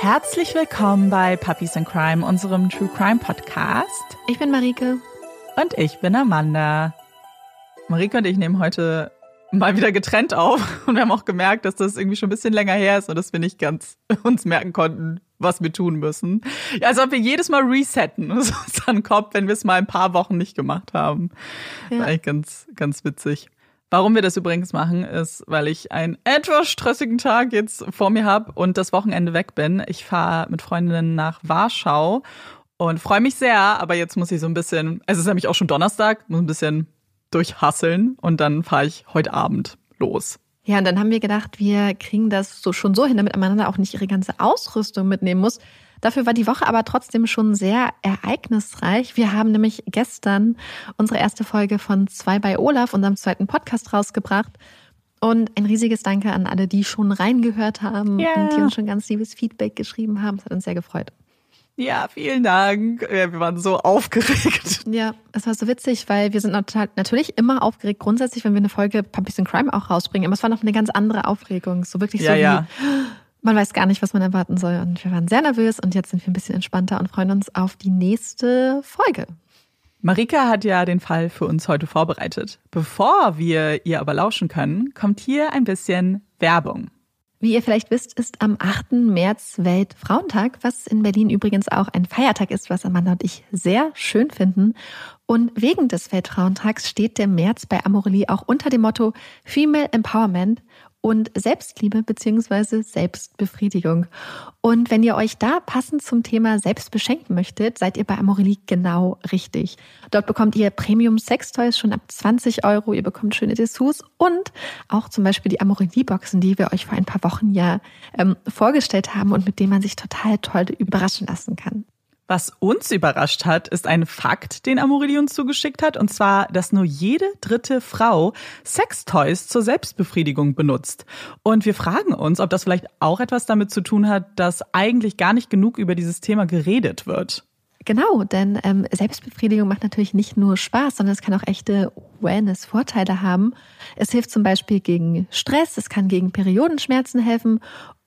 Herzlich willkommen bei Puppies in Crime, unserem True Crime Podcast. Ich bin Marike. Und ich bin Amanda. Marike und ich nehmen heute mal wieder getrennt auf. Und wir haben auch gemerkt, dass das irgendwie schon ein bisschen länger her ist und dass wir nicht ganz uns merken konnten, was wir tun müssen. Ja, als ob wir jedes Mal resetten, so unseren Kopf, wenn wir es mal ein paar Wochen nicht gemacht haben. Ja. Eigentlich ganz, ganz witzig. Warum wir das übrigens machen, ist, weil ich einen etwas stressigen Tag jetzt vor mir habe und das Wochenende weg bin. Ich fahre mit Freundinnen nach Warschau und freue mich sehr, aber jetzt muss ich so ein bisschen, es ist nämlich auch schon Donnerstag, muss ein bisschen durchhasseln und dann fahre ich heute Abend los. Ja, und dann haben wir gedacht, wir kriegen das so schon so hin, damit Amanda auch nicht ihre ganze Ausrüstung mitnehmen muss. Dafür war die Woche aber trotzdem schon sehr ereignisreich. Wir haben nämlich gestern unsere erste Folge von Zwei bei Olaf, unserem zweiten Podcast, rausgebracht. Und ein riesiges Danke an alle, die schon reingehört haben yeah. und die uns schon ganz liebes Feedback geschrieben haben. Es hat uns sehr gefreut. Ja, vielen Dank. Ja, wir waren so aufgeregt. Ja, es war so witzig, weil wir sind natürlich immer aufgeregt, grundsätzlich, wenn wir eine Folge Puppies and Crime auch rausbringen. Aber es war noch eine ganz andere Aufregung. So wirklich ja, so ja. wie, man weiß gar nicht, was man erwarten soll. Und wir waren sehr nervös und jetzt sind wir ein bisschen entspannter und freuen uns auf die nächste Folge. Marika hat ja den Fall für uns heute vorbereitet. Bevor wir ihr aber lauschen können, kommt hier ein bisschen Werbung. Wie ihr vielleicht wisst, ist am 8. März Weltfrauentag, was in Berlin übrigens auch ein Feiertag ist, was Amanda und ich sehr schön finden. Und wegen des Weltfrauentags steht der März bei Amorelie auch unter dem Motto Female Empowerment und Selbstliebe beziehungsweise Selbstbefriedigung. Und wenn ihr euch da passend zum Thema Selbst beschenken möchtet, seid ihr bei Amorelie genau richtig. Dort bekommt ihr Premium Sextoys schon ab 20 Euro, ihr bekommt schöne Dessous und auch zum Beispiel die Amorelie-Boxen, die wir euch vor ein paar Wochen ja ähm, vorgestellt haben und mit denen man sich total toll überraschen lassen kann. Was uns überrascht hat, ist ein Fakt, den Amorelie zugeschickt hat, und zwar, dass nur jede dritte Frau Sextoys zur Selbstbefriedigung benutzt. Und wir fragen uns, ob das vielleicht auch etwas damit zu tun hat, dass eigentlich gar nicht genug über dieses Thema geredet wird. Genau, denn ähm, Selbstbefriedigung macht natürlich nicht nur Spaß, sondern es kann auch echte Wellness-Vorteile haben. Es hilft zum Beispiel gegen Stress, es kann gegen Periodenschmerzen helfen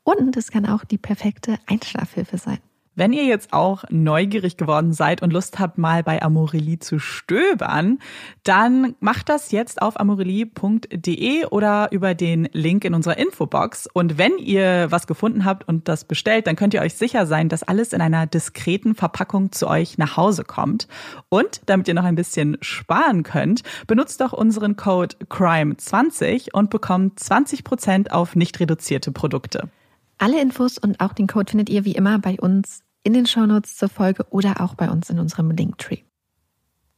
und es kann auch die perfekte Einschlafhilfe sein. Wenn ihr jetzt auch neugierig geworden seid und Lust habt, mal bei Amorelie zu stöbern, dann macht das jetzt auf amorelie.de oder über den Link in unserer Infobox. Und wenn ihr was gefunden habt und das bestellt, dann könnt ihr euch sicher sein, dass alles in einer diskreten Verpackung zu euch nach Hause kommt. Und damit ihr noch ein bisschen sparen könnt, benutzt doch unseren Code CRIME20 und bekommt 20% auf nicht reduzierte Produkte. Alle Infos und auch den Code findet ihr wie immer bei uns in den Shownotes zur Folge oder auch bei uns in unserem Linktree.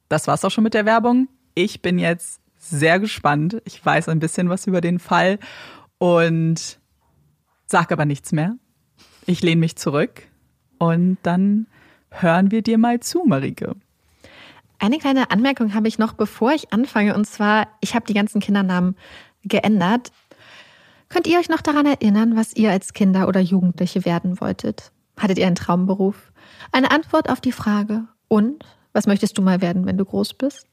Das war's auch schon mit der Werbung. Ich bin jetzt sehr gespannt. Ich weiß ein bisschen was über den Fall und sag aber nichts mehr. Ich lehne mich zurück und dann hören wir dir mal zu, Marike. Eine kleine Anmerkung habe ich noch, bevor ich anfange. Und zwar, ich habe die ganzen Kindernamen geändert. Könnt ihr euch noch daran erinnern, was ihr als Kinder oder Jugendliche werden wolltet? Hattet ihr einen Traumberuf? Eine Antwort auf die Frage, und was möchtest du mal werden, wenn du groß bist?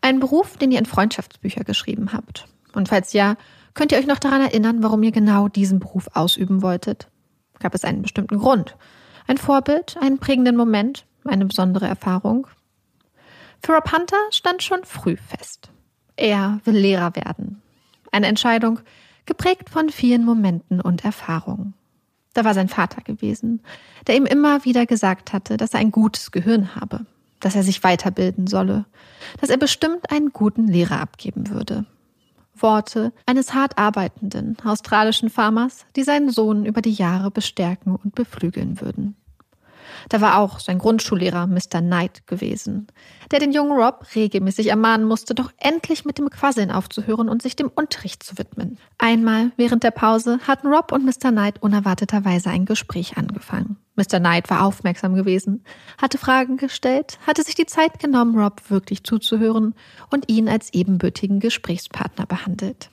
Ein Beruf, den ihr in Freundschaftsbücher geschrieben habt. Und falls ja, könnt ihr euch noch daran erinnern, warum ihr genau diesen Beruf ausüben wolltet? Gab es einen bestimmten Grund? Ein Vorbild, einen prägenden Moment, eine besondere Erfahrung? Für Rob Hunter stand schon früh fest. Er will Lehrer werden. Eine Entscheidung, geprägt von vielen Momenten und Erfahrungen. Da war sein Vater gewesen, der ihm immer wieder gesagt hatte, dass er ein gutes Gehirn habe, dass er sich weiterbilden solle, dass er bestimmt einen guten Lehrer abgeben würde. Worte eines hart arbeitenden australischen Farmers, die seinen Sohn über die Jahre bestärken und beflügeln würden. Da war auch sein Grundschullehrer Mr. Knight gewesen, der den jungen Rob regelmäßig ermahnen musste, doch endlich mit dem Quasseln aufzuhören und sich dem Unterricht zu widmen. Einmal während der Pause hatten Rob und Mr. Knight unerwarteterweise ein Gespräch angefangen. Mr. Knight war aufmerksam gewesen, hatte Fragen gestellt, hatte sich die Zeit genommen, Rob wirklich zuzuhören und ihn als ebenbürtigen Gesprächspartner behandelt.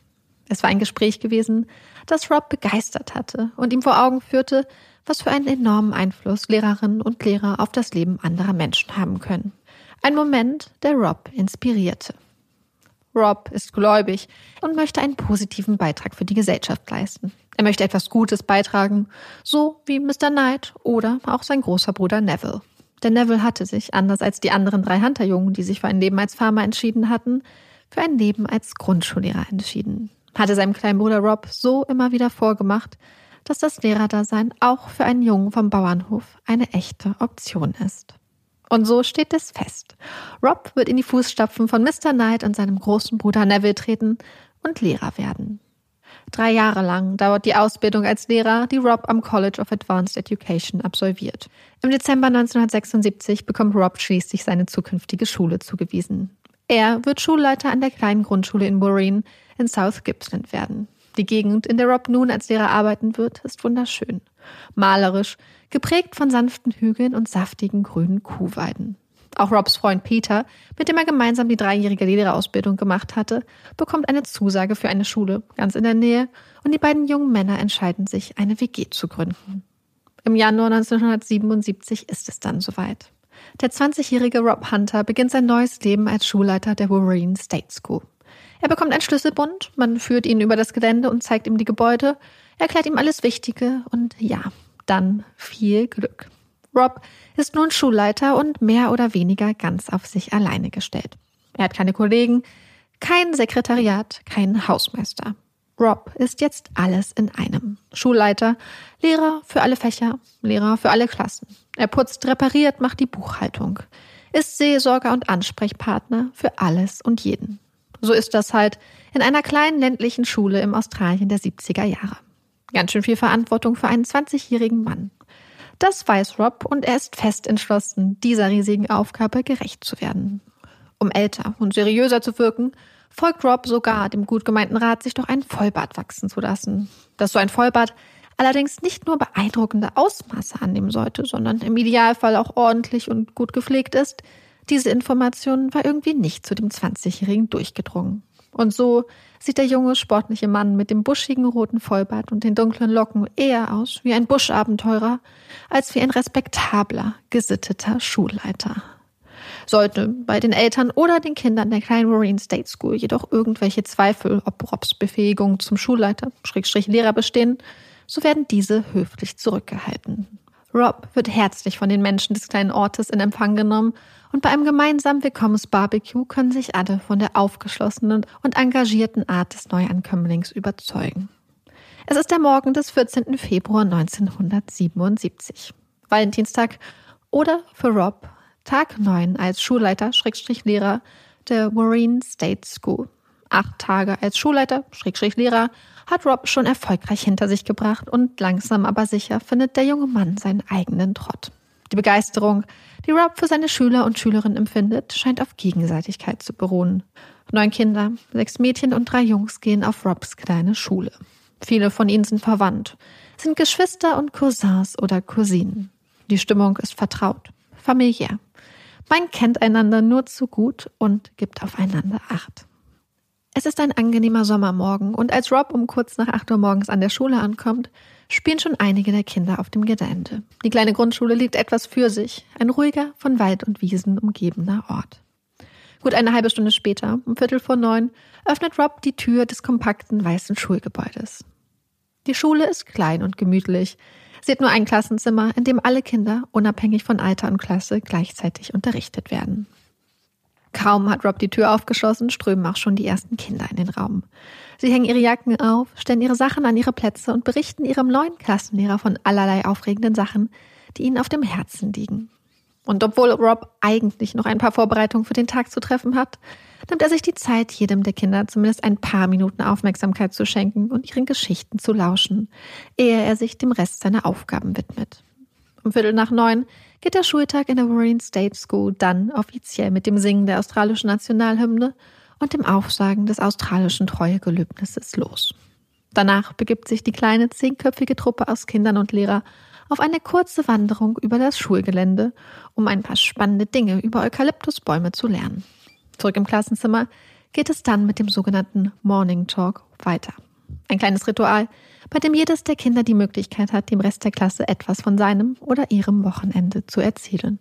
Es war ein Gespräch gewesen, das Rob begeistert hatte und ihm vor Augen führte, was für einen enormen Einfluss Lehrerinnen und Lehrer auf das Leben anderer Menschen haben können. Ein Moment, der Rob inspirierte. Rob ist gläubig und möchte einen positiven Beitrag für die Gesellschaft leisten. Er möchte etwas Gutes beitragen, so wie Mr. Knight oder auch sein großer Bruder Neville. Denn Neville hatte sich, anders als die anderen drei Hunterjungen, die sich für ein Leben als Farmer entschieden hatten, für ein Leben als Grundschullehrer entschieden. Hatte seinem kleinen Bruder Rob so immer wieder vorgemacht, dass das Lehrerdasein auch für einen Jungen vom Bauernhof eine echte Option ist. Und so steht es fest. Rob wird in die Fußstapfen von Mr. Knight und seinem großen Bruder Neville treten und Lehrer werden. Drei Jahre lang dauert die Ausbildung als Lehrer, die Rob am College of Advanced Education absolviert. Im Dezember 1976 bekommt Rob schließlich seine zukünftige Schule zugewiesen. Er wird Schulleiter an der kleinen Grundschule in Bureen in South Gippsland werden. Die Gegend, in der Rob nun als Lehrer arbeiten wird, ist wunderschön. Malerisch, geprägt von sanften Hügeln und saftigen grünen Kuhweiden. Auch Robs Freund Peter, mit dem er gemeinsam die dreijährige Lehrerausbildung gemacht hatte, bekommt eine Zusage für eine Schule ganz in der Nähe und die beiden jungen Männer entscheiden sich, eine WG zu gründen. Im Januar 1977 ist es dann soweit. Der 20-jährige Rob Hunter beginnt sein neues Leben als Schulleiter der Wolverine State School. Er bekommt einen Schlüsselbund, man führt ihn über das Gelände und zeigt ihm die Gebäude, erklärt ihm alles Wichtige und ja, dann viel Glück. Rob ist nun Schulleiter und mehr oder weniger ganz auf sich alleine gestellt. Er hat keine Kollegen, kein Sekretariat, keinen Hausmeister. Rob ist jetzt alles in einem. Schulleiter, Lehrer für alle Fächer, Lehrer für alle Klassen. Er putzt, repariert, macht die Buchhaltung, ist Seelsorger und Ansprechpartner für alles und jeden. So ist das halt in einer kleinen ländlichen Schule im Australien der 70er Jahre. Ganz schön viel Verantwortung für einen 20-jährigen Mann. Das weiß Rob und er ist fest entschlossen, dieser riesigen Aufgabe gerecht zu werden. Um älter und seriöser zu wirken, folgt Rob sogar dem gut gemeinten Rat, sich doch ein Vollbart wachsen zu lassen. Dass so ein Vollbart allerdings nicht nur beeindruckende Ausmaße annehmen sollte, sondern im Idealfall auch ordentlich und gut gepflegt ist, diese Information war irgendwie nicht zu dem 20-Jährigen durchgedrungen. Und so sieht der junge, sportliche Mann mit dem buschigen roten Vollbart und den dunklen Locken eher aus wie ein Buschabenteurer als wie ein respektabler, gesitteter Schulleiter. Sollte bei den Eltern oder den Kindern der kleinen Marine State School jedoch irgendwelche Zweifel, ob Robs Befähigung zum Schulleiter, Schrägstrich Lehrer bestehen, so werden diese höflich zurückgehalten. Rob wird herzlich von den Menschen des kleinen Ortes in Empfang genommen und bei einem gemeinsamen Willkommensbarbecue können sich alle von der aufgeschlossenen und engagierten Art des Neuankömmlings überzeugen. Es ist der Morgen des 14. Februar 1977. Valentinstag oder für Rob Tag 9 als Schulleiter, Schrägstrich Lehrer der Marine State School. Acht Tage als Schulleiter, Schrägstrich Lehrer, hat Rob schon erfolgreich hinter sich gebracht und langsam aber sicher findet der junge Mann seinen eigenen Trott. Die Begeisterung, die Rob für seine Schüler und Schülerinnen empfindet, scheint auf Gegenseitigkeit zu beruhen. Neun Kinder, sechs Mädchen und drei Jungs gehen auf Robs kleine Schule. Viele von ihnen sind verwandt, sind Geschwister und Cousins oder Cousinen. Die Stimmung ist vertraut, familiär. Man kennt einander nur zu gut und gibt aufeinander Acht. Es ist ein angenehmer Sommermorgen und als Rob um kurz nach 8 Uhr morgens an der Schule ankommt, spielen schon einige der Kinder auf dem Gelände. Die kleine Grundschule liegt etwas für sich, ein ruhiger, von Wald und Wiesen umgebener Ort. Gut eine halbe Stunde später, um Viertel vor neun, öffnet Rob die Tür des kompakten weißen Schulgebäudes. Die Schule ist klein und gemütlich. Sie hat nur ein Klassenzimmer, in dem alle Kinder, unabhängig von Alter und Klasse, gleichzeitig unterrichtet werden. Kaum hat Rob die Tür aufgeschlossen, strömen auch schon die ersten Kinder in den Raum. Sie hängen ihre Jacken auf, stellen ihre Sachen an ihre Plätze und berichten ihrem neuen Klassenlehrer von allerlei aufregenden Sachen, die ihnen auf dem Herzen liegen. Und obwohl Rob eigentlich noch ein paar Vorbereitungen für den Tag zu treffen hat, nimmt er sich die Zeit, jedem der Kinder zumindest ein paar Minuten Aufmerksamkeit zu schenken und ihren Geschichten zu lauschen, ehe er sich dem Rest seiner Aufgaben widmet. Um Viertel nach neun geht der Schultag in der Warren State School dann offiziell mit dem Singen der australischen Nationalhymne und dem Aufsagen des australischen Treuegelöbnisses los. Danach begibt sich die kleine zehnköpfige Truppe aus Kindern und Lehrer auf eine kurze Wanderung über das Schulgelände, um ein paar spannende Dinge über Eukalyptusbäume zu lernen. Zurück im Klassenzimmer geht es dann mit dem sogenannten Morning Talk weiter. Ein kleines Ritual, bei dem jedes der Kinder die Möglichkeit hat, dem Rest der Klasse etwas von seinem oder ihrem Wochenende zu erzählen.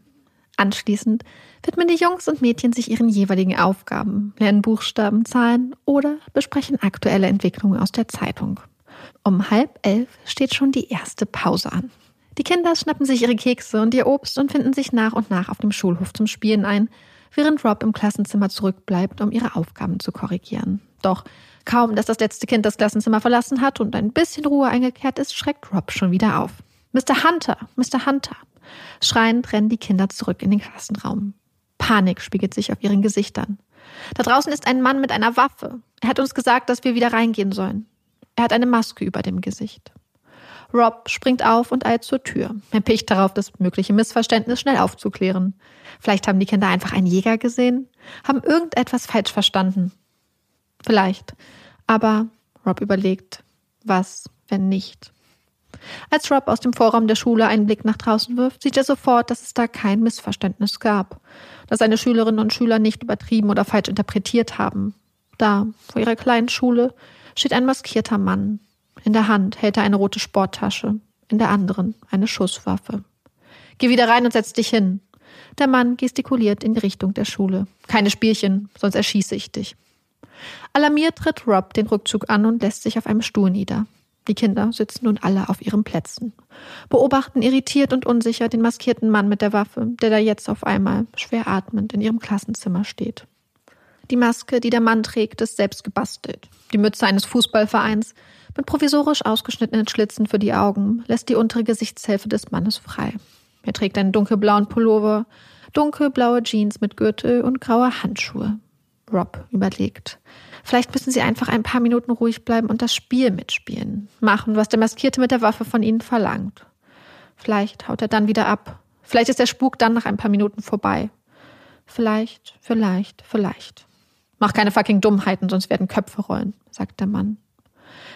Anschließend widmen die Jungs und Mädchen sich ihren jeweiligen Aufgaben, lernen Buchstaben, Zahlen oder besprechen aktuelle Entwicklungen aus der Zeitung. Um halb elf steht schon die erste Pause an. Die Kinder schnappen sich ihre Kekse und ihr Obst und finden sich nach und nach auf dem Schulhof zum Spielen ein, während Rob im Klassenzimmer zurückbleibt, um ihre Aufgaben zu korrigieren. Doch kaum, dass das letzte Kind das Klassenzimmer verlassen hat und ein bisschen Ruhe eingekehrt ist, schreckt Rob schon wieder auf. Mr. Hunter, Mr. Hunter. Schreiend rennen die Kinder zurück in den Klassenraum. Panik spiegelt sich auf ihren Gesichtern. Da draußen ist ein Mann mit einer Waffe. Er hat uns gesagt, dass wir wieder reingehen sollen. Er hat eine Maske über dem Gesicht. Rob springt auf und eilt zur Tür. Er picht darauf, das mögliche Missverständnis schnell aufzuklären. Vielleicht haben die Kinder einfach einen Jäger gesehen, haben irgendetwas falsch verstanden. Vielleicht. Aber Rob überlegt, was, wenn nicht? Als Rob aus dem Vorraum der Schule einen Blick nach draußen wirft, sieht er sofort, dass es da kein Missverständnis gab, dass seine Schülerinnen und Schüler nicht übertrieben oder falsch interpretiert haben. Da, vor ihrer kleinen Schule, steht ein maskierter Mann. In der Hand hält er eine rote Sporttasche, in der anderen eine Schusswaffe. Geh wieder rein und setz dich hin. Der Mann gestikuliert in die Richtung der Schule. Keine Spielchen, sonst erschieße ich dich. Alarmiert tritt Rob den Rückzug an und lässt sich auf einem Stuhl nieder. Die Kinder sitzen nun alle auf ihren Plätzen, beobachten irritiert und unsicher den maskierten Mann mit der Waffe, der da jetzt auf einmal schwer atmend in ihrem Klassenzimmer steht. Die Maske, die der Mann trägt, ist selbst gebastelt. Die Mütze eines Fußballvereins mit provisorisch ausgeschnittenen Schlitzen für die Augen lässt die untere Gesichtshälfte des Mannes frei. Er trägt einen dunkelblauen Pullover, dunkelblaue Jeans mit Gürtel und graue Handschuhe. Rob überlegt. Vielleicht müssen sie einfach ein paar Minuten ruhig bleiben und das Spiel mitspielen. Machen, was der Maskierte mit der Waffe von ihnen verlangt. Vielleicht haut er dann wieder ab. Vielleicht ist der Spuk dann nach ein paar Minuten vorbei. Vielleicht, vielleicht, vielleicht. Mach keine fucking Dummheiten, sonst werden Köpfe rollen, sagt der Mann.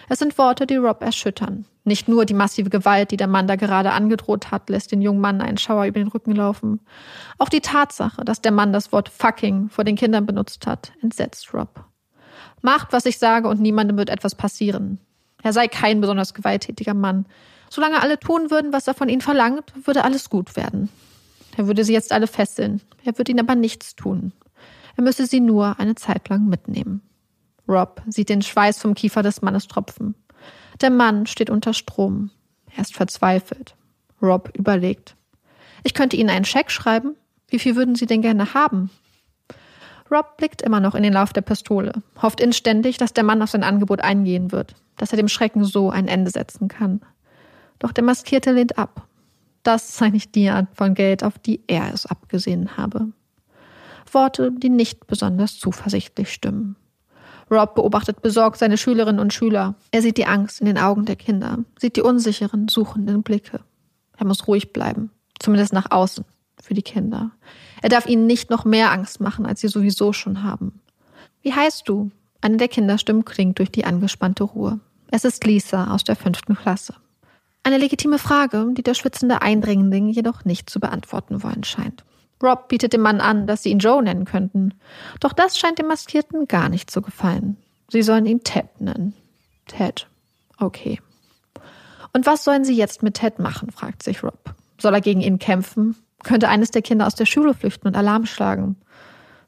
Es sind Worte, die Rob erschüttern. Nicht nur die massive Gewalt, die der Mann da gerade angedroht hat, lässt den jungen Mann einen Schauer über den Rücken laufen. Auch die Tatsache, dass der Mann das Wort fucking vor den Kindern benutzt hat, entsetzt Rob. Macht, was ich sage und niemandem wird etwas passieren. Er sei kein besonders gewalttätiger Mann. Solange alle tun würden, was er von ihnen verlangt, würde alles gut werden. Er würde sie jetzt alle fesseln. Er würde ihnen aber nichts tun. Er müsse sie nur eine Zeit lang mitnehmen. Rob sieht den Schweiß vom Kiefer des Mannes tropfen. Der Mann steht unter Strom. Er ist verzweifelt. Rob überlegt. Ich könnte Ihnen einen Scheck schreiben. Wie viel würden Sie denn gerne haben? Rob blickt immer noch in den Lauf der Pistole, hofft inständig, dass der Mann auf sein Angebot eingehen wird, dass er dem Schrecken so ein Ende setzen kann. Doch der Maskierte lehnt ab. Das sei nicht die Art von Geld, auf die er es abgesehen habe. Worte, die nicht besonders zuversichtlich stimmen. Rob beobachtet besorgt seine Schülerinnen und Schüler. Er sieht die Angst in den Augen der Kinder, sieht die unsicheren, suchenden Blicke. Er muss ruhig bleiben, zumindest nach außen, für die Kinder. Er darf ihnen nicht noch mehr Angst machen, als sie sowieso schon haben. Wie heißt du? Eine der Kinderstimmen klingt durch die angespannte Ruhe. Es ist Lisa aus der fünften Klasse. Eine legitime Frage, die der schwitzende Eindringling jedoch nicht zu beantworten wollen scheint. Rob bietet dem Mann an, dass sie ihn Joe nennen könnten. Doch das scheint dem Maskierten gar nicht zu gefallen. Sie sollen ihn Ted nennen. Ted. Okay. Und was sollen sie jetzt mit Ted machen, fragt sich Rob. Soll er gegen ihn kämpfen? Könnte eines der Kinder aus der Schule flüchten und Alarm schlagen?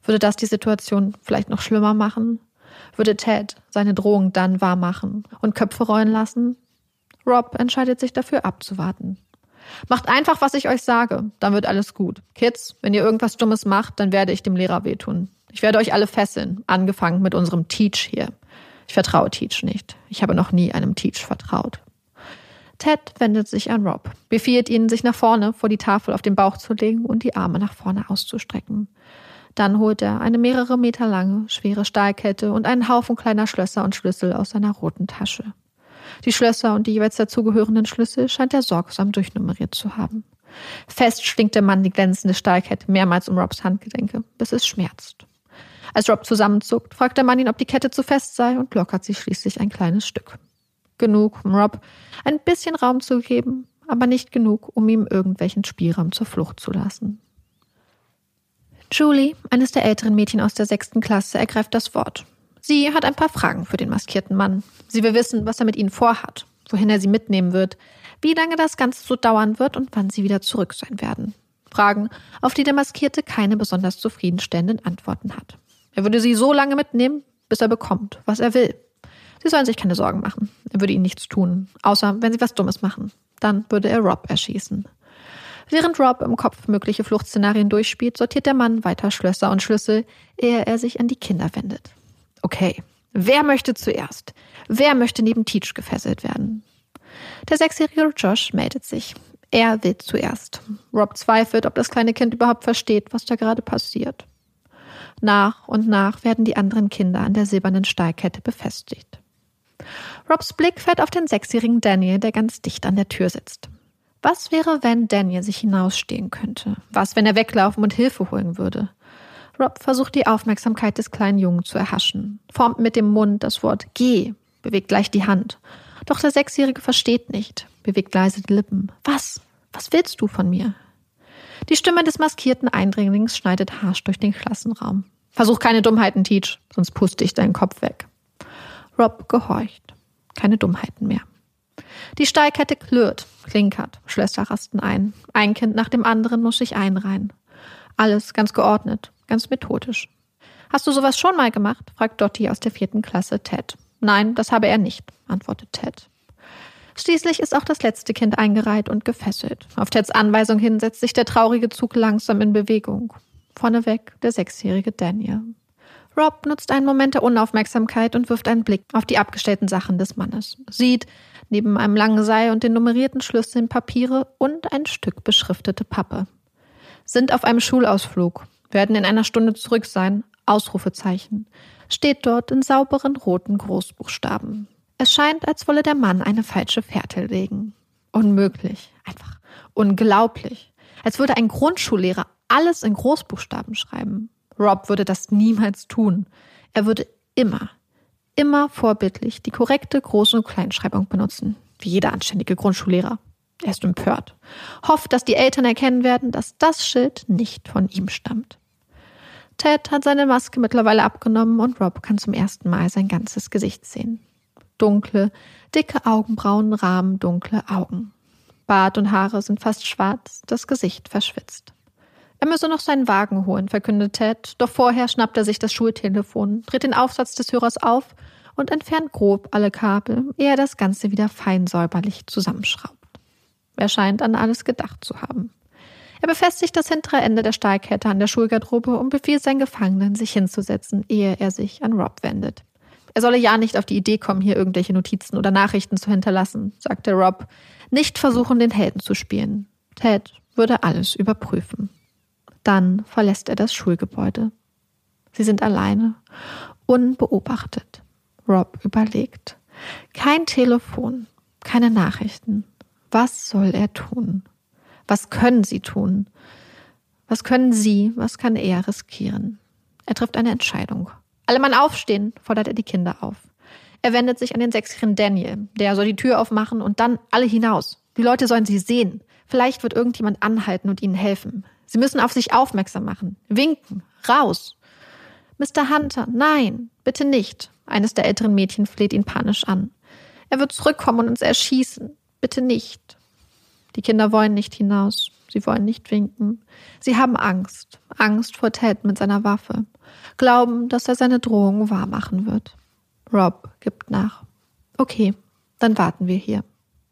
Würde das die Situation vielleicht noch schlimmer machen? Würde Ted seine Drohung dann wahrmachen und Köpfe rollen lassen? Rob entscheidet sich dafür abzuwarten. Macht einfach, was ich euch sage, dann wird alles gut. Kids, wenn ihr irgendwas Dummes macht, dann werde ich dem Lehrer wehtun. Ich werde euch alle fesseln, angefangen mit unserem Teach hier. Ich vertraue Teach nicht. Ich habe noch nie einem Teach vertraut. Ted wendet sich an Rob, befiehlt ihnen, sich nach vorne vor die Tafel auf den Bauch zu legen und die Arme nach vorne auszustrecken. Dann holt er eine mehrere Meter lange, schwere Stahlkette und einen Haufen kleiner Schlösser und Schlüssel aus seiner roten Tasche. Die Schlösser und die jeweils dazugehörenden Schlüssel scheint er sorgsam durchnummeriert zu haben. Fest schlingt der Mann die glänzende Stahlkette mehrmals um Robs Handgelenke, bis es schmerzt. Als Rob zusammenzuckt, fragt der Mann ihn, ob die Kette zu fest sei und lockert sie schließlich ein kleines Stück. Genug, um Rob ein bisschen Raum zu geben, aber nicht genug, um ihm irgendwelchen Spielraum zur Flucht zu lassen. Julie, eines der älteren Mädchen aus der sechsten Klasse, ergreift das Wort. Sie hat ein paar Fragen für den maskierten Mann. Sie will wissen, was er mit ihnen vorhat, wohin er sie mitnehmen wird, wie lange das Ganze so dauern wird und wann sie wieder zurück sein werden. Fragen, auf die der Maskierte keine besonders zufriedenstellenden Antworten hat. Er würde sie so lange mitnehmen, bis er bekommt, was er will. Sie sollen sich keine Sorgen machen. Er würde ihnen nichts tun, außer wenn sie was Dummes machen. Dann würde er Rob erschießen. Während Rob im Kopf mögliche Fluchtszenarien durchspielt, sortiert der Mann weiter Schlösser und Schlüssel, ehe er sich an die Kinder wendet. Okay, wer möchte zuerst? Wer möchte neben Teach gefesselt werden? Der sechsjährige Josh meldet sich. Er will zuerst. Rob zweifelt, ob das kleine Kind überhaupt versteht, was da gerade passiert. Nach und nach werden die anderen Kinder an der silbernen Stahlkette befestigt. Robs Blick fällt auf den sechsjährigen Daniel, der ganz dicht an der Tür sitzt. Was wäre, wenn Daniel sich hinausstehen könnte? Was, wenn er weglaufen und Hilfe holen würde? Rob versucht die Aufmerksamkeit des kleinen Jungen zu erhaschen, formt mit dem Mund das Wort Geh, bewegt gleich die Hand. Doch der Sechsjährige versteht nicht, bewegt leise die Lippen. Was? Was willst du von mir? Die Stimme des maskierten Eindringlings schneidet harsch durch den Klassenraum. Versuch keine Dummheiten, Teach, sonst puste ich deinen Kopf weg. Rob gehorcht. Keine Dummheiten mehr. Die Stahlkette klirrt, klinkert, Schlösser rasten ein. Ein Kind nach dem anderen muss sich einreihen. Alles ganz geordnet, ganz methodisch. Hast du sowas schon mal gemacht? fragt Dottie aus der vierten Klasse Ted. Nein, das habe er nicht, antwortet Ted. Schließlich ist auch das letzte Kind eingereiht und gefesselt. Auf Teds Anweisung hin setzt sich der traurige Zug langsam in Bewegung. Vorneweg der sechsjährige Daniel. Rob nutzt einen Moment der Unaufmerksamkeit und wirft einen Blick auf die abgestellten Sachen des Mannes. Sieht neben einem langen Seil und den nummerierten Schlüsseln Papiere und ein Stück beschriftete Pappe. Sind auf einem Schulausflug, werden in einer Stunde zurück sein, Ausrufezeichen. Steht dort in sauberen roten Großbuchstaben. Es scheint, als wolle der Mann eine falsche Fährte legen. Unmöglich. Einfach unglaublich. Als würde ein Grundschullehrer alles in Großbuchstaben schreiben. Rob würde das niemals tun. Er würde immer, immer vorbildlich die korrekte Groß- und Kleinschreibung benutzen, wie jeder anständige Grundschullehrer. Er ist empört, hofft, dass die Eltern erkennen werden, dass das Schild nicht von ihm stammt. Ted hat seine Maske mittlerweile abgenommen und Rob kann zum ersten Mal sein ganzes Gesicht sehen. Dunkle, dicke Augenbrauen rahmen dunkle Augen. Bart und Haare sind fast schwarz, das Gesicht verschwitzt. Er müsse noch seinen Wagen holen, verkündet Ted, doch vorher schnappt er sich das Schultelefon, dreht den Aufsatz des Hörers auf und entfernt grob alle Kabel, ehe er das Ganze wieder fein säuberlich zusammenschraubt. Er scheint an alles gedacht zu haben. Er befestigt das hintere Ende der Stahlkette an der Schulgarderobe und befiehlt seinen Gefangenen, sich hinzusetzen, ehe er sich an Rob wendet. Er solle ja nicht auf die Idee kommen, hier irgendwelche Notizen oder Nachrichten zu hinterlassen, sagte Rob. Nicht versuchen, den Helden zu spielen. Ted würde alles überprüfen. Dann verlässt er das Schulgebäude. Sie sind alleine, unbeobachtet. Rob überlegt. Kein Telefon, keine Nachrichten. Was soll er tun? Was können sie tun? Was können sie, was kann er riskieren? Er trifft eine Entscheidung. Alle Mann aufstehen, fordert er die Kinder auf. Er wendet sich an den sechsjährigen Daniel. Der soll die Tür aufmachen und dann alle hinaus. Die Leute sollen sie sehen. Vielleicht wird irgendjemand anhalten und ihnen helfen. Sie müssen auf sich aufmerksam machen. Winken. Raus. Mr. Hunter, nein, bitte nicht. Eines der älteren Mädchen fleht ihn panisch an. Er wird zurückkommen und uns erschießen. Bitte nicht. Die Kinder wollen nicht hinaus. Sie wollen nicht winken. Sie haben Angst. Angst vor Ted mit seiner Waffe. Glauben, dass er seine Drohung wahrmachen wird. Rob gibt nach. Okay, dann warten wir hier.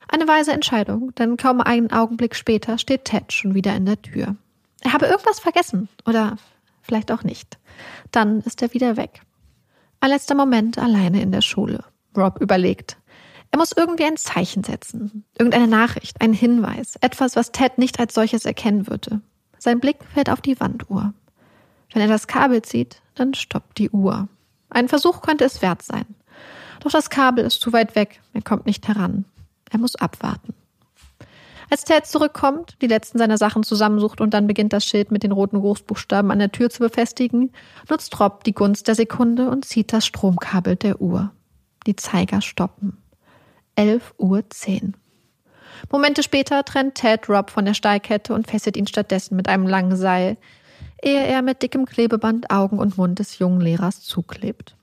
Eine weise Entscheidung, denn kaum einen Augenblick später steht Ted schon wieder in der Tür. Er habe irgendwas vergessen oder vielleicht auch nicht. Dann ist er wieder weg. Ein letzter Moment alleine in der Schule. Rob überlegt. Er muss irgendwie ein Zeichen setzen. Irgendeine Nachricht, ein Hinweis, etwas, was Ted nicht als solches erkennen würde. Sein Blick fällt auf die Wanduhr. Wenn er das Kabel zieht, dann stoppt die Uhr. Ein Versuch könnte es wert sein. Doch das Kabel ist zu weit weg, er kommt nicht heran. Er muss abwarten. Als Ted zurückkommt, die letzten seiner Sachen zusammensucht und dann beginnt das Schild mit den roten Großbuchstaben an der Tür zu befestigen, nutzt Rob die Gunst der Sekunde und zieht das Stromkabel der Uhr. Die Zeiger stoppen. 11.10 Uhr. Momente später trennt Ted Rob von der Steilkette und fesselt ihn stattdessen mit einem langen Seil, ehe er mit dickem Klebeband Augen und Mund des jungen Lehrers zuklebt.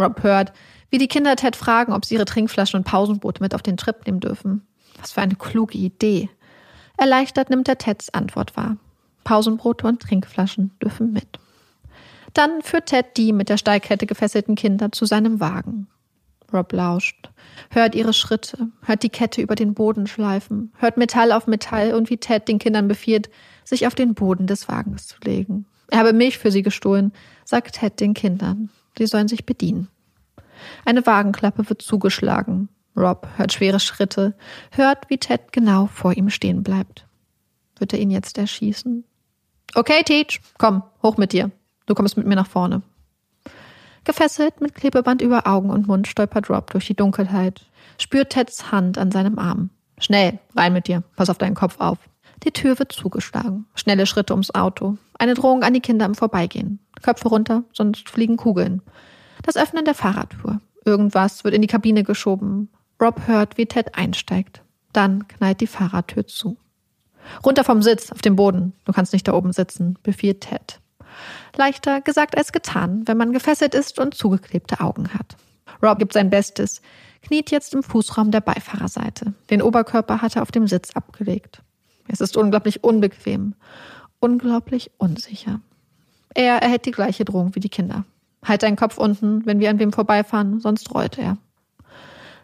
Rob hört, wie die Kinder Ted fragen, ob sie ihre Trinkflaschen und Pausenboote mit auf den Trip nehmen dürfen. Was für eine kluge Idee. Erleichtert nimmt er Teds Antwort wahr. Pausenbrote und Trinkflaschen dürfen mit. Dann führt Ted die mit der Steigkette gefesselten Kinder zu seinem Wagen. Rob lauscht, hört ihre Schritte, hört die Kette über den Boden schleifen, hört Metall auf Metall und wie Ted den Kindern befiehlt, sich auf den Boden des Wagens zu legen. Er habe Milch für sie gestohlen, sagt Ted den Kindern. Sie sollen sich bedienen. Eine Wagenklappe wird zugeschlagen. Rob hört schwere Schritte, hört, wie Ted genau vor ihm stehen bleibt. Wird er ihn jetzt erschießen? Okay, Teach, komm, hoch mit dir. Du kommst mit mir nach vorne. Gefesselt mit Klebeband über Augen und Mund stolpert Rob durch die Dunkelheit, spürt Teds Hand an seinem Arm. Schnell, rein mit dir, pass auf deinen Kopf auf. Die Tür wird zugeschlagen. Schnelle Schritte ums Auto. Eine Drohung an die Kinder im Vorbeigehen. Köpfe runter, sonst fliegen Kugeln. Das Öffnen der Fahrradtür. Irgendwas wird in die Kabine geschoben. Rob hört, wie Ted einsteigt. Dann knallt die Fahrradtür zu. Runter vom Sitz, auf dem Boden. Du kannst nicht da oben sitzen, befiehlt Ted. Leichter gesagt als getan, wenn man gefesselt ist und zugeklebte Augen hat. Rob gibt sein Bestes, kniet jetzt im Fußraum der Beifahrerseite. Den Oberkörper hat er auf dem Sitz abgelegt. Es ist unglaublich unbequem, unglaublich unsicher. Er erhält die gleiche Drohung wie die Kinder. Halt deinen Kopf unten, wenn wir an wem vorbeifahren, sonst rollt er.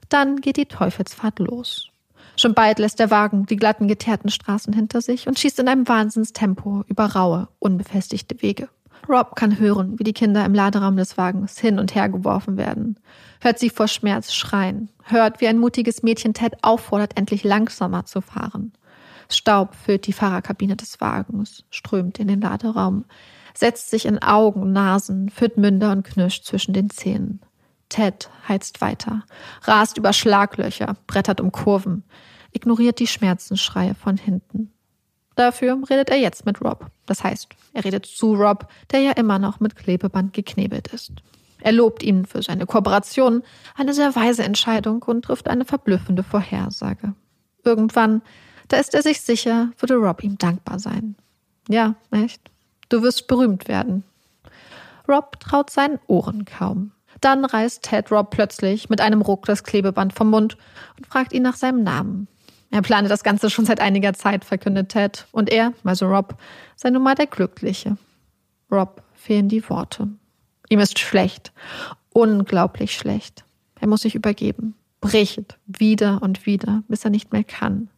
Dann geht die Teufelsfahrt los. Schon bald lässt der Wagen die glatten, geteerten Straßen hinter sich und schießt in einem Wahnsinnstempo über raue, unbefestigte Wege. Rob kann hören, wie die Kinder im Laderaum des Wagens hin und her geworfen werden, hört sie vor Schmerz schreien, hört, wie ein mutiges Mädchen Ted auffordert, endlich langsamer zu fahren. Staub füllt die Fahrerkabine des Wagens, strömt in den Laderaum, setzt sich in Augen, Nasen, führt Münder und knirscht zwischen den Zähnen. Ted heizt weiter, rast über Schlaglöcher, brettert um Kurven, ignoriert die Schmerzensschreie von hinten. Dafür redet er jetzt mit Rob. Das heißt, er redet zu Rob, der ja immer noch mit Klebeband geknebelt ist. Er lobt ihn für seine Kooperation, eine sehr weise Entscheidung und trifft eine verblüffende Vorhersage. Irgendwann, da ist er sich sicher, würde Rob ihm dankbar sein. Ja, echt? Du wirst berühmt werden. Rob traut seinen Ohren kaum. Dann reißt Ted Rob plötzlich mit einem Ruck das Klebeband vom Mund und fragt ihn nach seinem Namen. Er plane das Ganze schon seit einiger Zeit, verkündet Ted. Und er, also Rob, sei nun mal der Glückliche. Rob fehlen die Worte. Ihm ist schlecht. Unglaublich schlecht. Er muss sich übergeben. Bricht wieder und wieder, bis er nicht mehr kann.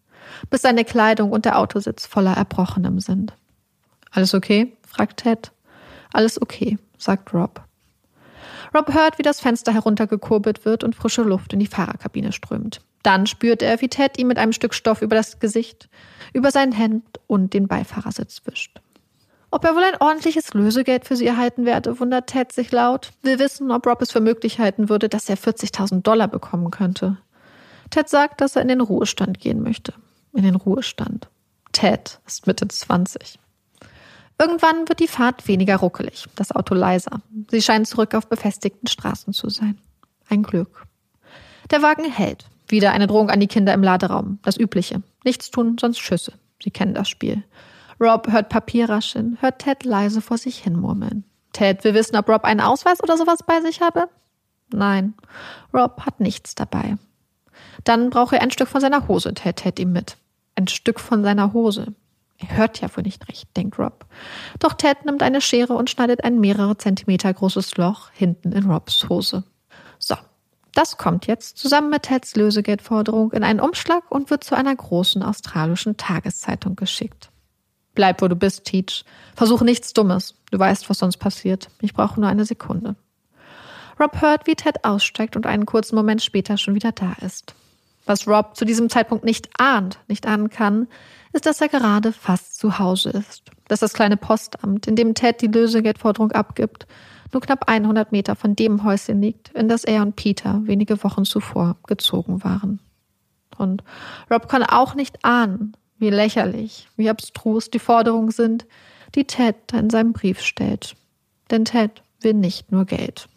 Bis seine Kleidung und der Autositz voller Erbrochenem sind. Alles okay? fragt Ted. Alles okay, sagt Rob. Rob hört, wie das Fenster heruntergekurbelt wird und frische Luft in die Fahrerkabine strömt. Dann spürt er, wie Ted ihm mit einem Stück Stoff über das Gesicht, über sein Hemd und den Beifahrersitz wischt. Ob er wohl ein ordentliches Lösegeld für sie erhalten werde, wundert Ted sich laut, will wissen, ob Rob es für möglich halten würde, dass er 40.000 Dollar bekommen könnte. Ted sagt, dass er in den Ruhestand gehen möchte. In den Ruhestand. Ted ist Mitte 20. Irgendwann wird die Fahrt weniger ruckelig, das Auto leiser. Sie scheinen zurück auf befestigten Straßen zu sein. Ein Glück. Der Wagen hält. Wieder eine Drohung an die Kinder im Laderaum. Das Übliche. Nichts tun, sonst Schüsse. Sie kennen das Spiel. Rob hört Papier rascheln, hört Ted leise vor sich hin murmeln. Ted will wissen, ob Rob einen Ausweis oder sowas bei sich habe. Nein, Rob hat nichts dabei. Dann braucht er ein Stück von seiner Hose, Ted Ted ihm mit. Ein Stück von seiner Hose. Er hört ja wohl nicht recht, denkt Rob. Doch Ted nimmt eine Schere und schneidet ein mehrere Zentimeter großes Loch hinten in Robs Hose. So, das kommt jetzt zusammen mit Teds Lösegeldforderung in einen Umschlag und wird zu einer großen australischen Tageszeitung geschickt. Bleib, wo du bist, Teach. Versuch nichts Dummes. Du weißt, was sonst passiert. Ich brauche nur eine Sekunde. Rob hört, wie Ted aussteigt und einen kurzen Moment später schon wieder da ist. Was Rob zu diesem Zeitpunkt nicht ahnt, nicht ahnen kann, ist, dass er gerade fast zu Hause ist. Dass das kleine Postamt, in dem Ted die Lösegeldforderung abgibt, nur knapp 100 Meter von dem Häuschen liegt, in das er und Peter wenige Wochen zuvor gezogen waren. Und Rob kann auch nicht ahnen, wie lächerlich, wie abstrus die Forderungen sind, die Ted in seinem Brief stellt. Denn Ted will nicht nur Geld.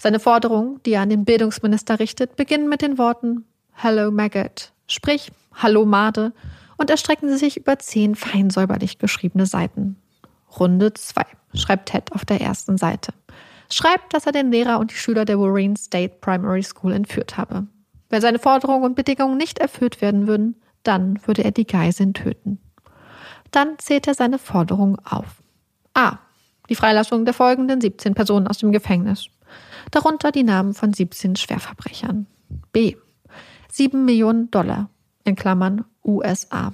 Seine Forderungen, die er an den Bildungsminister richtet, beginnen mit den Worten Hello Maggot, sprich Hallo Made, und erstrecken sich über zehn fein säuberlich geschriebene Seiten. Runde 2, schreibt Ted auf der ersten Seite. Schreibt, dass er den Lehrer und die Schüler der Warren State Primary School entführt habe. Wenn seine Forderungen und Bedingungen nicht erfüllt werden würden, dann würde er die Geiseln töten. Dann zählt er seine Forderungen auf. A. Die Freilassung der folgenden 17 Personen aus dem Gefängnis. Darunter die Namen von 17 Schwerverbrechern. B. 7 Millionen Dollar in Klammern USA.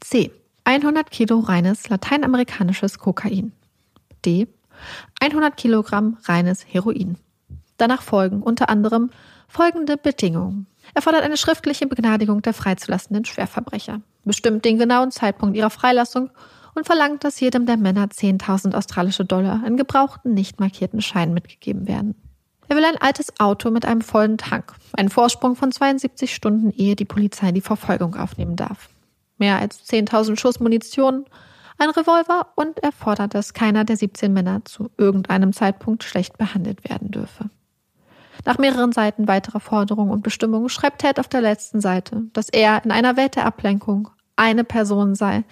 C. 100 Kilo reines lateinamerikanisches Kokain. D. 100 Kilogramm reines Heroin. Danach folgen unter anderem folgende Bedingungen. Er fordert eine schriftliche Begnadigung der freizulassenden Schwerverbrecher, bestimmt den genauen Zeitpunkt ihrer Freilassung und verlangt, dass jedem der Männer 10.000 australische Dollar in gebrauchten, nicht markierten Scheinen mitgegeben werden. Er will ein altes Auto mit einem vollen Tank, einen Vorsprung von 72 Stunden, ehe die Polizei die Verfolgung aufnehmen darf. Mehr als 10.000 Schuss Munition, ein Revolver und er fordert, dass keiner der 17 Männer zu irgendeinem Zeitpunkt schlecht behandelt werden dürfe. Nach mehreren Seiten weiterer Forderungen und Bestimmungen schreibt Ted auf der letzten Seite, dass er in einer Welt der Ablenkung eine Person sei,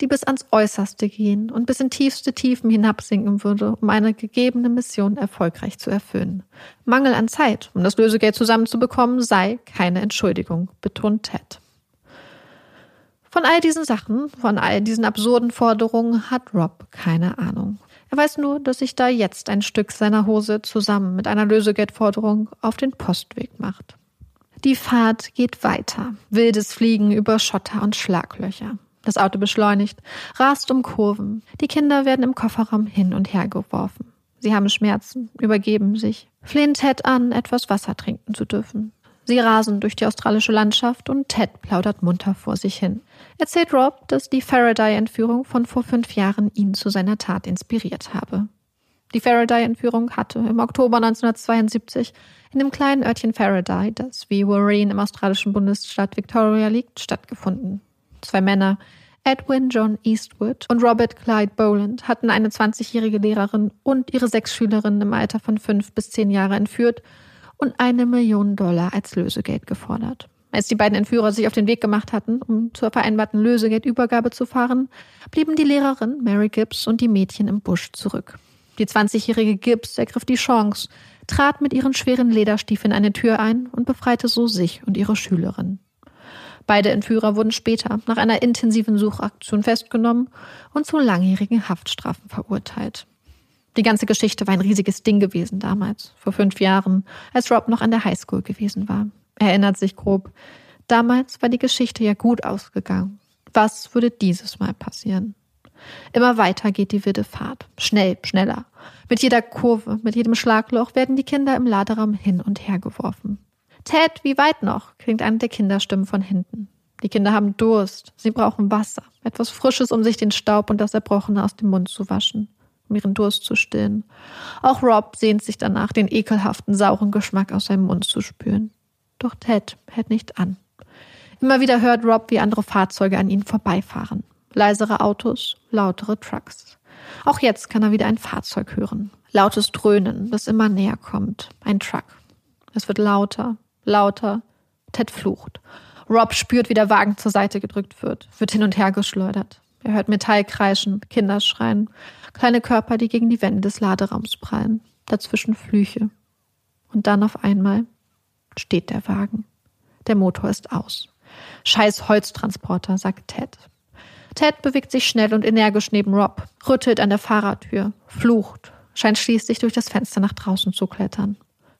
die bis ans Äußerste gehen und bis in tiefste Tiefen hinabsinken würde, um eine gegebene Mission erfolgreich zu erfüllen. Mangel an Zeit, um das Lösegeld zusammenzubekommen, sei keine Entschuldigung, betont Ted. Von all diesen Sachen, von all diesen absurden Forderungen hat Rob keine Ahnung. Er weiß nur, dass sich da jetzt ein Stück seiner Hose zusammen mit einer Lösegeldforderung auf den Postweg macht. Die Fahrt geht weiter. Wildes Fliegen über Schotter und Schlaglöcher. Das Auto beschleunigt, rast um Kurven. Die Kinder werden im Kofferraum hin und her geworfen. Sie haben Schmerzen, übergeben sich, flehen Ted an, etwas Wasser trinken zu dürfen. Sie rasen durch die australische Landschaft und Ted plaudert munter vor sich hin. Erzählt Rob, dass die Faraday-Entführung von vor fünf Jahren ihn zu seiner Tat inspiriert habe. Die Faraday-Entführung hatte im Oktober 1972 in dem kleinen Örtchen Faraday, das wie Warren im australischen Bundesstaat Victoria liegt, stattgefunden. Zwei Männer, Edwin John Eastwood und Robert Clyde Boland, hatten eine 20-jährige Lehrerin und ihre sechs Schülerinnen im Alter von fünf bis zehn Jahre entführt und eine Million Dollar als Lösegeld gefordert. Als die beiden Entführer sich auf den Weg gemacht hatten, um zur vereinbarten Lösegeldübergabe zu fahren, blieben die Lehrerin Mary Gibbs und die Mädchen im Busch zurück. Die 20-jährige Gibbs ergriff die Chance, trat mit ihren schweren Lederstiefeln eine Tür ein und befreite so sich und ihre Schülerin. Beide Entführer wurden später nach einer intensiven Suchaktion festgenommen und zu langjährigen Haftstrafen verurteilt. Die ganze Geschichte war ein riesiges Ding gewesen damals, vor fünf Jahren, als Rob noch an der Highschool gewesen war. Er erinnert sich grob. Damals war die Geschichte ja gut ausgegangen. Was würde dieses Mal passieren? Immer weiter geht die wilde Fahrt. Schnell, schneller. Mit jeder Kurve, mit jedem Schlagloch werden die Kinder im Laderaum hin und her geworfen. Ted, wie weit noch? klingt eine der Kinderstimmen von hinten. Die Kinder haben Durst. Sie brauchen Wasser. Etwas Frisches, um sich den Staub und das Erbrochene aus dem Mund zu waschen um ihren Durst zu stillen. Auch Rob sehnt sich danach, den ekelhaften, sauren Geschmack aus seinem Mund zu spüren. Doch Ted hält nicht an. Immer wieder hört Rob, wie andere Fahrzeuge an ihnen vorbeifahren. Leisere Autos, lautere Trucks. Auch jetzt kann er wieder ein Fahrzeug hören. Lautes Dröhnen, das immer näher kommt. Ein Truck. Es wird lauter, lauter. Ted flucht. Rob spürt, wie der Wagen zur Seite gedrückt wird, wird hin und her geschleudert. Er hört Metall kreischen, Kinder schreien, kleine Körper, die gegen die Wände des Laderaums prallen, dazwischen Flüche. Und dann auf einmal steht der Wagen. Der Motor ist aus. Scheiß Holztransporter, sagt Ted. Ted bewegt sich schnell und energisch neben Rob, rüttelt an der Fahrradtür, flucht, scheint schließlich durch das Fenster nach draußen zu klettern.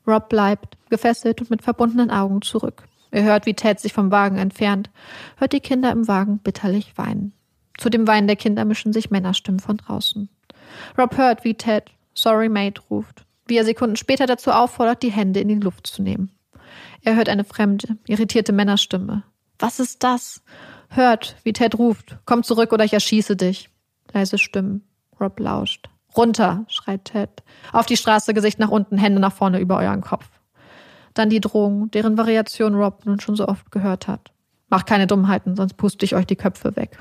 Rob bleibt, gefesselt und mit verbundenen Augen zurück. Er hört, wie Ted sich vom Wagen entfernt, hört die Kinder im Wagen bitterlich weinen. Zu dem Weinen der Kinder mischen sich Männerstimmen von draußen. Rob hört, wie Ted Sorry Mate ruft, wie er Sekunden später dazu auffordert, die Hände in die Luft zu nehmen. Er hört eine fremde, irritierte Männerstimme. Was ist das? Hört, wie Ted ruft, komm zurück oder ich erschieße dich. Leise Stimmen. Rob lauscht. Runter, schreit Ted. Auf die Straße, Gesicht nach unten, Hände nach vorne über euren Kopf. Dann die Drohung, deren Variation Rob nun schon so oft gehört hat. Macht keine Dummheiten, sonst puste ich euch die Köpfe weg.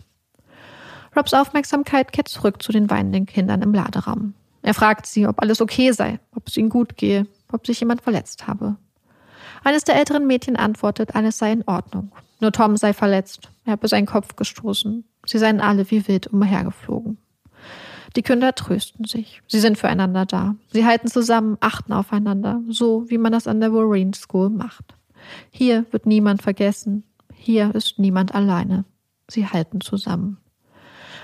Robs Aufmerksamkeit kehrt zurück zu den weinenden Kindern im Laderaum. Er fragt sie, ob alles okay sei, ob es ihnen gut gehe, ob sich jemand verletzt habe. Eines der älteren Mädchen antwortet, alles sei in Ordnung. Nur Tom sei verletzt. Er habe seinen Kopf gestoßen. Sie seien alle wie wild umhergeflogen. Die Kinder trösten sich. Sie sind füreinander da. Sie halten zusammen, achten aufeinander, so wie man das an der Warren School macht. Hier wird niemand vergessen. Hier ist niemand alleine. Sie halten zusammen.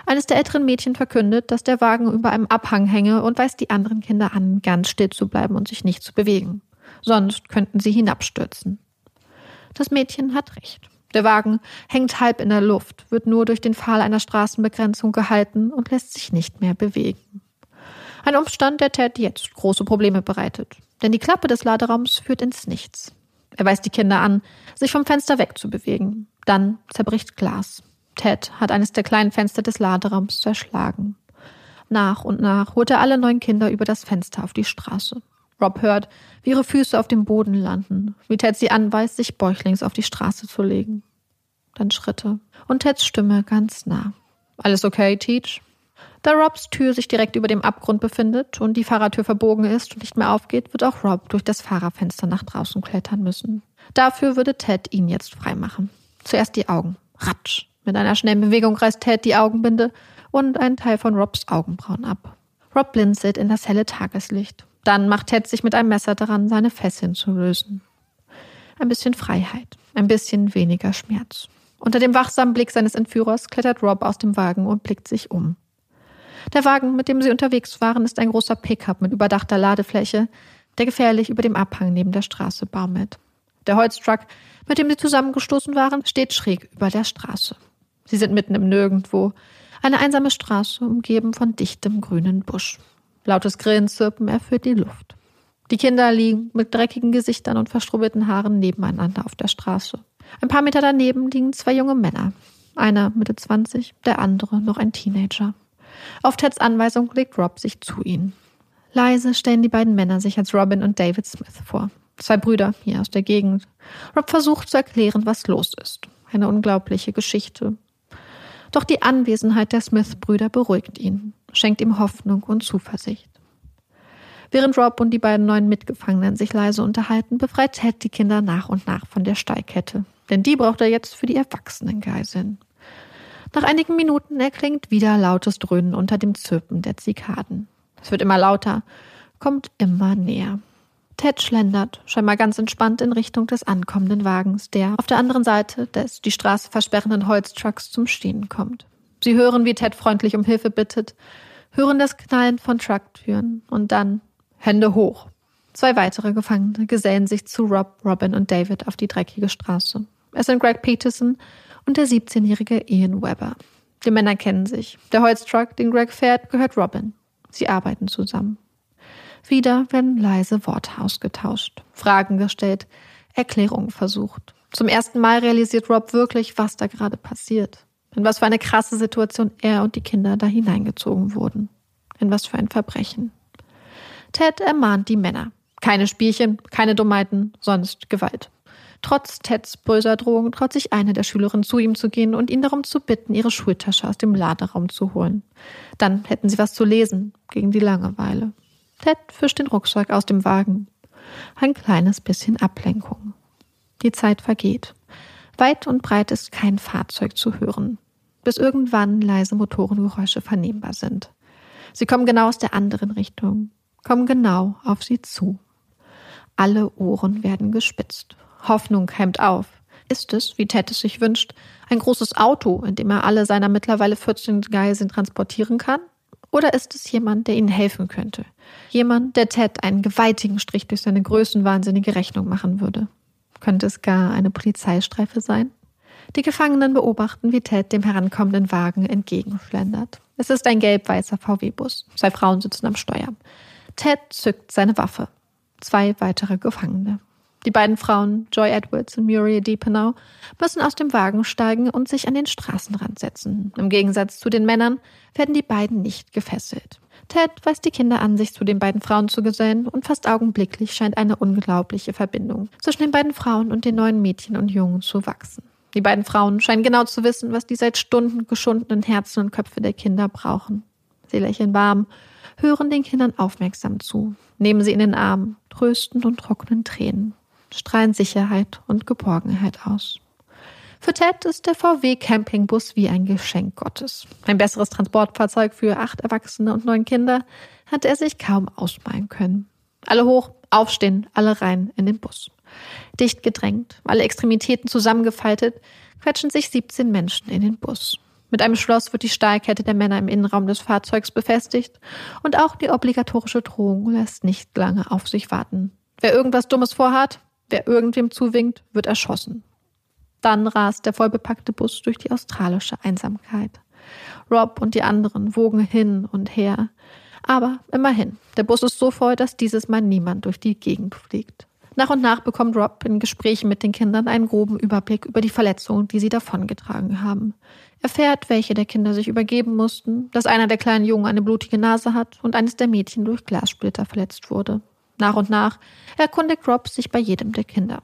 Eines der älteren Mädchen verkündet, dass der Wagen über einem Abhang hänge und weist die anderen Kinder an, ganz still zu bleiben und sich nicht zu bewegen. Sonst könnten sie hinabstürzen. Das Mädchen hat recht. Der Wagen hängt halb in der Luft, wird nur durch den Pfahl einer Straßenbegrenzung gehalten und lässt sich nicht mehr bewegen. Ein Umstand, der Ted jetzt große Probleme bereitet. Denn die Klappe des Laderaums führt ins Nichts. Er weist die Kinder an, sich vom Fenster wegzubewegen. Dann zerbricht Glas. Ted hat eines der kleinen Fenster des Laderaums zerschlagen. Nach und nach holt er alle neun Kinder über das Fenster auf die Straße. Rob hört, wie ihre Füße auf dem Boden landen, wie Ted sie anweist, sich bäuchlings auf die Straße zu legen. Dann Schritte und Teds Stimme ganz nah. Alles okay, Teach? Da Robs Tür sich direkt über dem Abgrund befindet und die Fahrertür verbogen ist und nicht mehr aufgeht, wird auch Rob durch das Fahrerfenster nach draußen klettern müssen. Dafür würde Ted ihn jetzt freimachen. Zuerst die Augen. Ratsch. Mit einer schnellen Bewegung reißt Ted die Augenbinde und einen Teil von Robs Augenbrauen ab. Rob blinzelt in das helle Tageslicht. Dann macht Ted sich mit einem Messer daran, seine Fesseln zu lösen. Ein bisschen Freiheit, ein bisschen weniger Schmerz. Unter dem wachsamen Blick seines Entführers klettert Rob aus dem Wagen und blickt sich um. Der Wagen, mit dem sie unterwegs waren, ist ein großer Pickup mit überdachter Ladefläche, der gefährlich über dem Abhang neben der Straße baumelt. Der Holztruck, mit dem sie zusammengestoßen waren, steht schräg über der Straße. Sie sind mitten im Nirgendwo. Eine einsame Straße, umgeben von dichtem grünen Busch. Lautes Grillenzirpen erfüllt die Luft. Die Kinder liegen mit dreckigen Gesichtern und verstrubbelten Haaren nebeneinander auf der Straße. Ein paar Meter daneben liegen zwei junge Männer. Einer Mitte 20, der andere noch ein Teenager. Auf Teds Anweisung legt Rob sich zu ihnen. Leise stellen die beiden Männer sich als Robin und David Smith vor. Zwei Brüder hier aus der Gegend. Rob versucht zu erklären, was los ist. Eine unglaubliche Geschichte. Doch die Anwesenheit der Smith-Brüder beruhigt ihn, schenkt ihm Hoffnung und Zuversicht. Während Rob und die beiden neuen Mitgefangenen sich leise unterhalten, befreit Ted die Kinder nach und nach von der Steilkette. Denn die braucht er jetzt für die erwachsenen Geiseln. Nach einigen Minuten erklingt wieder lautes Dröhnen unter dem Zirpen der Zikaden. Es wird immer lauter, kommt immer näher. Ted schlendert, scheinbar ganz entspannt in Richtung des ankommenden Wagens, der auf der anderen Seite des die Straße versperrenden Holztrucks zum Stehen kommt. Sie hören, wie Ted freundlich um Hilfe bittet, hören das Knallen von Trucktüren und dann Hände hoch. Zwei weitere Gefangene gesellen sich zu Rob, Robin und David auf die dreckige Straße. Es sind Greg Peterson und der 17-jährige Ian Weber. Die Männer kennen sich. Der Holztruck, den Greg fährt, gehört Robin. Sie arbeiten zusammen. Wieder werden leise Worte ausgetauscht, Fragen gestellt, Erklärungen versucht. Zum ersten Mal realisiert Rob wirklich, was da gerade passiert. In was für eine krasse Situation er und die Kinder da hineingezogen wurden. In was für ein Verbrechen. Ted ermahnt die Männer. Keine Spielchen, keine Dummheiten, sonst Gewalt. Trotz Teds böser Drohung traut sich eine der Schülerinnen zu ihm zu gehen und ihn darum zu bitten, ihre Schultasche aus dem Laderaum zu holen. Dann hätten sie was zu lesen gegen die Langeweile. Ted fischt den Rucksack aus dem Wagen. Ein kleines bisschen Ablenkung. Die Zeit vergeht. Weit und breit ist kein Fahrzeug zu hören, bis irgendwann leise Motorengeräusche vernehmbar sind. Sie kommen genau aus der anderen Richtung, kommen genau auf sie zu. Alle Ohren werden gespitzt. Hoffnung keimt auf. Ist es, wie Ted es sich wünscht, ein großes Auto, in dem er alle seiner mittlerweile 14 Geiseln transportieren kann? Oder ist es jemand, der ihnen helfen könnte? Jemand, der Ted einen gewaltigen Strich durch seine größenwahnsinnige Rechnung machen würde. Könnte es gar eine Polizeistreife sein? Die Gefangenen beobachten, wie Ted dem herankommenden Wagen entgegenschlendert. Es ist ein gelb-weißer VW-Bus. Zwei Frauen sitzen am Steuer. Ted zückt seine Waffe. Zwei weitere Gefangene. Die beiden Frauen, Joy Edwards und Muriel Deepenau, müssen aus dem Wagen steigen und sich an den Straßenrand setzen. Im Gegensatz zu den Männern werden die beiden nicht gefesselt. Ted weist die Kinder an, sich zu den beiden Frauen zu gesellen, und fast augenblicklich scheint eine unglaubliche Verbindung zwischen den beiden Frauen und den neuen Mädchen und Jungen zu wachsen. Die beiden Frauen scheinen genau zu wissen, was die seit Stunden geschundenen Herzen und Köpfe der Kinder brauchen. Sie lächeln warm, hören den Kindern aufmerksam zu, nehmen sie in den Arm, trösten und trocknen Tränen, strahlen Sicherheit und Geborgenheit aus. Für Ted ist der VW Campingbus wie ein Geschenk Gottes. Ein besseres Transportfahrzeug für acht Erwachsene und neun Kinder hatte er sich kaum ausmalen können. Alle hoch, aufstehen, alle rein in den Bus. Dicht gedrängt, alle Extremitäten zusammengefaltet, quetschen sich 17 Menschen in den Bus. Mit einem Schloss wird die Stahlkette der Männer im Innenraum des Fahrzeugs befestigt und auch die obligatorische Drohung lässt nicht lange auf sich warten. Wer irgendwas Dummes vorhat, wer irgendwem zuwinkt, wird erschossen. Dann rast der vollbepackte Bus durch die australische Einsamkeit. Rob und die anderen wogen hin und her. Aber immerhin, der Bus ist so voll, dass dieses Mal niemand durch die Gegend fliegt. Nach und nach bekommt Rob in Gesprächen mit den Kindern einen groben Überblick über die Verletzungen, die sie davongetragen haben. Erfährt, welche der Kinder sich übergeben mussten, dass einer der kleinen Jungen eine blutige Nase hat und eines der Mädchen durch Glassplitter verletzt wurde. Nach und nach erkundigt Rob sich bei jedem der Kinder.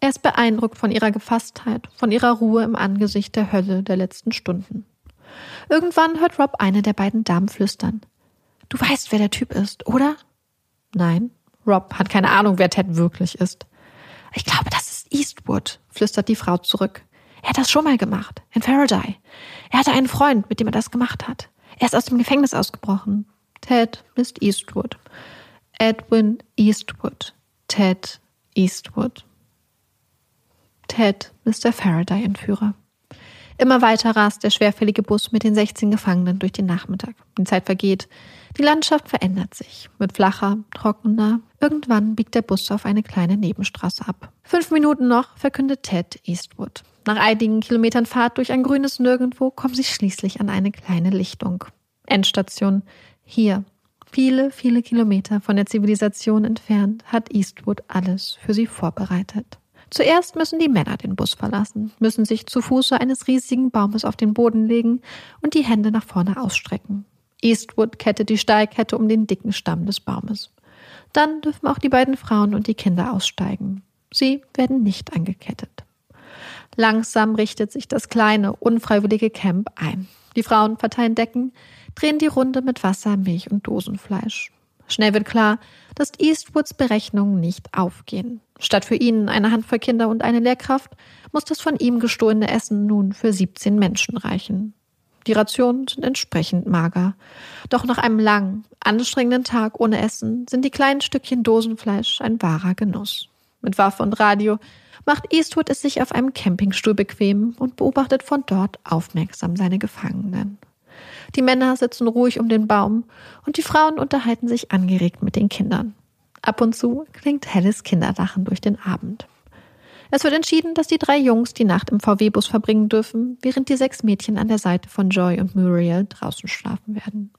Er ist beeindruckt von ihrer Gefasstheit, von ihrer Ruhe im Angesicht der Hölle der letzten Stunden. Irgendwann hört Rob eine der beiden Damen flüstern. Du weißt, wer der Typ ist, oder? Nein, Rob hat keine Ahnung, wer Ted wirklich ist. Ich glaube, das ist Eastwood, flüstert die Frau zurück. Er hat das schon mal gemacht, in Faraday. Er hatte einen Freund, mit dem er das gemacht hat. Er ist aus dem Gefängnis ausgebrochen. Ted ist Eastwood. Edwin Eastwood. Ted Eastwood. Ted ist der Faraday-Entführer. Immer weiter rast der schwerfällige Bus mit den 16 Gefangenen durch den Nachmittag. Die Zeit vergeht. Die Landschaft verändert sich. Wird flacher, trockener. Irgendwann biegt der Bus auf eine kleine Nebenstraße ab. Fünf Minuten noch, verkündet Ted Eastwood. Nach einigen Kilometern Fahrt durch ein grünes Nirgendwo kommen sie schließlich an eine kleine Lichtung. Endstation. Hier. Viele, viele Kilometer von der Zivilisation entfernt hat Eastwood alles für sie vorbereitet. Zuerst müssen die Männer den Bus verlassen, müssen sich zu Fuße eines riesigen Baumes auf den Boden legen und die Hände nach vorne ausstrecken. Eastwood kettet die Steilkette um den dicken Stamm des Baumes. Dann dürfen auch die beiden Frauen und die Kinder aussteigen. Sie werden nicht angekettet. Langsam richtet sich das kleine, unfreiwillige Camp ein. Die Frauen verteilen Decken, drehen die Runde mit Wasser, Milch und Dosenfleisch. Schnell wird klar, dass Eastwoods Berechnungen nicht aufgehen. Statt für ihn eine Handvoll Kinder und eine Lehrkraft muss das von ihm gestohlene Essen nun für 17 Menschen reichen. Die Rationen sind entsprechend mager. Doch nach einem langen, anstrengenden Tag ohne Essen sind die kleinen Stückchen Dosenfleisch ein wahrer Genuss. Mit Waffe und Radio macht Eastwood es sich auf einem Campingstuhl bequem und beobachtet von dort aufmerksam seine Gefangenen. Die Männer sitzen ruhig um den Baum und die Frauen unterhalten sich angeregt mit den Kindern. Ab und zu klingt helles Kinderlachen durch den Abend. Es wird entschieden, dass die drei Jungs die Nacht im VW-Bus verbringen dürfen, während die sechs Mädchen an der Seite von Joy und Muriel draußen schlafen werden.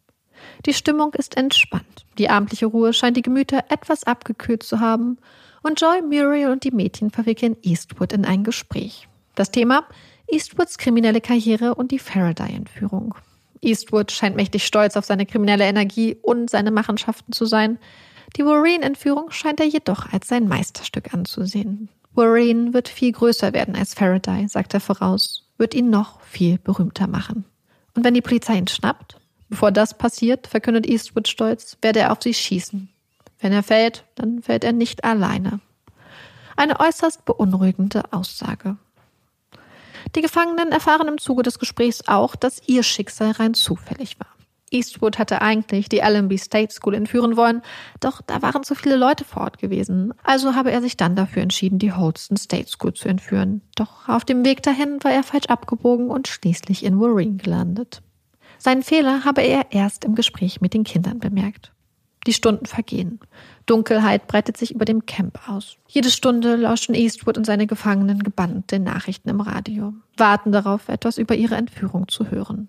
Die Stimmung ist entspannt. Die abendliche Ruhe scheint die Gemüter etwas abgekühlt zu haben und Joy, Muriel und die Mädchen verwickeln Eastwood in ein Gespräch. Das Thema Eastwoods kriminelle Karriere und die Faraday-Entführung. Eastwood scheint mächtig stolz auf seine kriminelle Energie und seine Machenschaften zu sein. Die Warren-Entführung scheint er jedoch als sein Meisterstück anzusehen. Warren wird viel größer werden als Faraday, sagt er voraus, wird ihn noch viel berühmter machen. Und wenn die Polizei ihn schnappt, bevor das passiert, verkündet Eastwood stolz, werde er auf sie schießen. Wenn er fällt, dann fällt er nicht alleine. Eine äußerst beunruhigende Aussage. Die Gefangenen erfahren im Zuge des Gesprächs auch, dass ihr Schicksal rein zufällig war. Eastwood hatte eigentlich die Allenby State School entführen wollen, doch da waren zu viele Leute vor Ort gewesen. Also habe er sich dann dafür entschieden, die Holston State School zu entführen. Doch auf dem Weg dahin war er falsch abgebogen und schließlich in Warren gelandet. Seinen Fehler habe er erst im Gespräch mit den Kindern bemerkt. Die Stunden vergehen. Dunkelheit breitet sich über dem Camp aus. Jede Stunde lauschen Eastwood und seine Gefangenen gebannt den Nachrichten im Radio, warten darauf, etwas über ihre Entführung zu hören.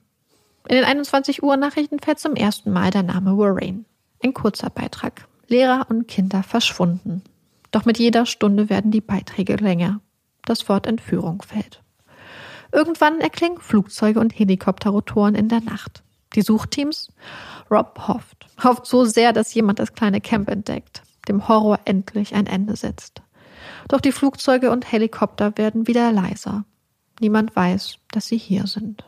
In den 21 Uhr Nachrichten fällt zum ersten Mal der Name Warren. Ein kurzer Beitrag. Lehrer und Kinder verschwunden. Doch mit jeder Stunde werden die Beiträge länger. Das Wort Entführung fällt. Irgendwann erklingen Flugzeuge und Helikopterrotoren in der Nacht. Die Suchteams? Rob hofft. Hofft so sehr, dass jemand das kleine Camp entdeckt, dem Horror endlich ein Ende setzt. Doch die Flugzeuge und Helikopter werden wieder leiser. Niemand weiß, dass sie hier sind.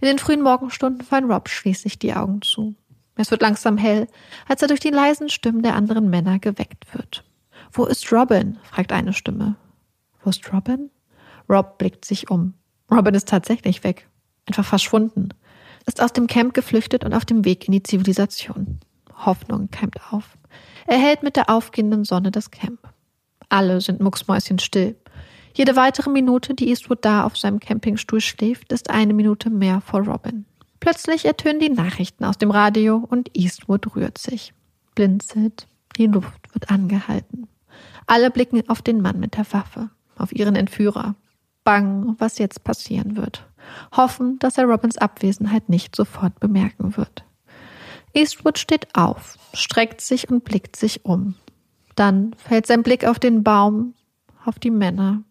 In den frühen Morgenstunden fallen Rob schließlich die Augen zu. Es wird langsam hell, als er durch die leisen Stimmen der anderen Männer geweckt wird. Wo ist Robin? fragt eine Stimme. Wo ist Robin? Rob blickt sich um. Robin ist tatsächlich weg. Einfach verschwunden. Ist aus dem Camp geflüchtet und auf dem Weg in die Zivilisation. Hoffnung keimt auf. Er hält mit der aufgehenden Sonne das Camp. Alle sind mucksmäuschenstill. Jede weitere Minute, die Eastwood da auf seinem Campingstuhl schläft, ist eine Minute mehr vor Robin. Plötzlich ertönen die Nachrichten aus dem Radio und Eastwood rührt sich, blinzelt, die Luft wird angehalten. Alle blicken auf den Mann mit der Waffe, auf ihren Entführer, bang, was jetzt passieren wird, hoffen, dass er Robins Abwesenheit nicht sofort bemerken wird. Eastwood steht auf, streckt sich und blickt sich um. Dann fällt sein Blick auf den Baum, auf die Männer,